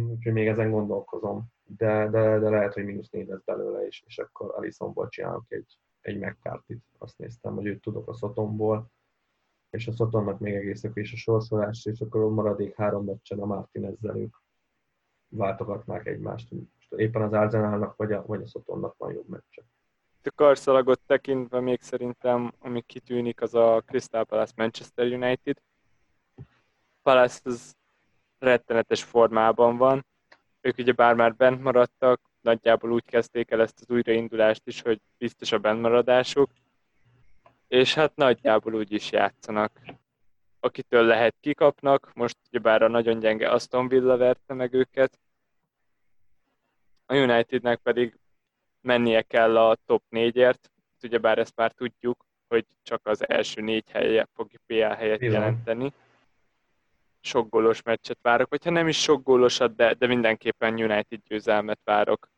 úgyhogy még ezen gondolkozom de, de, de lehet, hogy mínusz négy lesz belőle, és, és akkor Alisonból csinálok egy, egy megkártit. Azt néztem, hogy őt tudok a szotomból, és a szotomnak még egész és a sorsolás, és akkor a maradék három meccsen a Martinezzel ők váltogatnák egymást. Most éppen az Arsenalnak vagy a, vagy a szotomnak van jobb meccse. A karszalagot tekintve még szerintem, ami kitűnik, az a Crystal Palace Manchester United. Palace az rettenetes formában van, ők ugye bár már bent maradtak, nagyjából úgy kezdték el ezt az újraindulást is, hogy biztos a bentmaradásuk, és hát nagyjából úgy is játszanak. Akitől lehet kikapnak, most ugye bár a nagyon gyenge Aston Villa verte meg őket, a Unitednek pedig mennie kell a top négyért, ugyebár ezt már tudjuk, hogy csak az első négy helye fog PL helyet Igen. jelenteni. Sok gólos meccset várok, vagy ha nem is sok gólosat, de, de mindenképpen United győzelmet várok.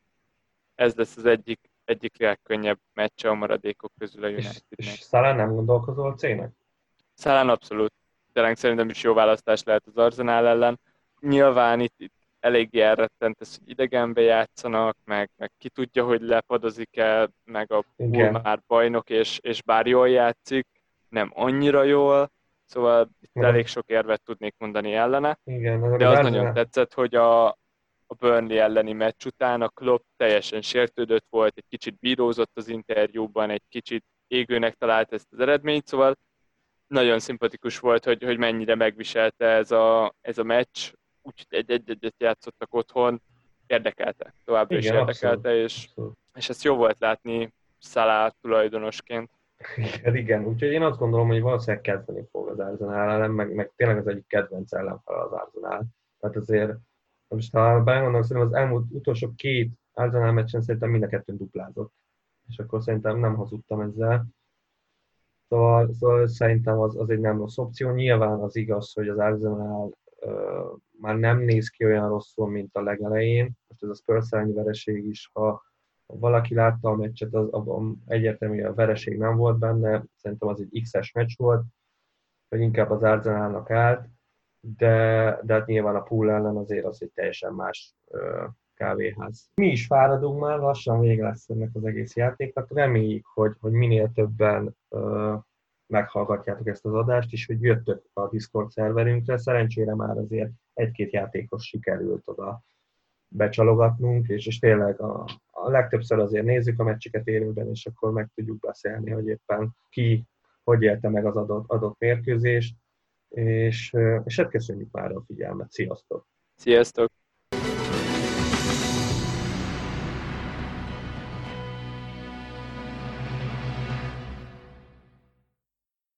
Ez lesz az egyik, egyik legkönnyebb meccse a maradékok közül a Unitednek. És, és Szalán nem gondolkozol C-nek? Szalán abszolút. Tényleg szerintem is jó választás lehet az Arzenál ellen. Nyilván itt, itt eléggé elrettent ez, hogy idegenbe játszanak, meg, meg ki tudja, hogy lepadozik-e, meg a pool már bajnok, és, és bár jól játszik, nem annyira jól, szóval itt Igen. elég sok érvet tudnék mondani ellene. Igen, de az nagyon ne. tetszett, hogy a, a Burnley elleni meccs után a Klopp teljesen sértődött volt, egy kicsit bírózott az interjúban, egy kicsit égőnek talált ezt az eredményt, szóval nagyon szimpatikus volt, hogy, hogy mennyire megviselte ez a, ez a meccs, úgyhogy egy-egyet játszottak otthon, érdekelte, továbbra is érdekelte, abszolút. és, és ezt jó volt látni Szalá tulajdonosként. Igen, igen, úgyhogy én azt gondolom, hogy valószínűleg kezdeni fog az Arsenal ellen, meg, meg tényleg az egyik kedvenc ellenfel az Arsenal. Tehát azért, most ha belegondolok, szerintem az elmúlt utolsó két Arsenal meccsen szerintem mind a kettőn duplázott. És akkor szerintem nem hazudtam ezzel. Szóval, szóval szerintem az, az egy nem rossz opció. Nyilván az igaz, hogy az Arsenal uh, már nem néz ki olyan rosszul, mint a legelején. Most ez a Spurs vereség is, ha, ha valaki látta a meccset, az abban egyértelmű, a vereség nem volt benne, szerintem az egy X-es meccs volt, hogy inkább az Arsenalnak állt, de, de hát nyilván a pool ellen azért az egy teljesen más uh, kávéház. Mi is fáradunk már, lassan vége lesz ennek az egész játéknak. Reméljük, hogy, hogy minél többen uh, meghallgatjátok ezt az adást, és hogy jöttök a Discord szerverünkre. Szerencsére már azért egy-két játékos sikerült oda becsalogatnunk, és, és tényleg a, a legtöbbször azért nézzük a meccseket élőben, és akkor meg tudjuk beszélni, hogy éppen ki hogy élte meg az adott, adott mérkőzést, és, és hát köszönjük már a figyelmet. Sziasztok! Sziasztok!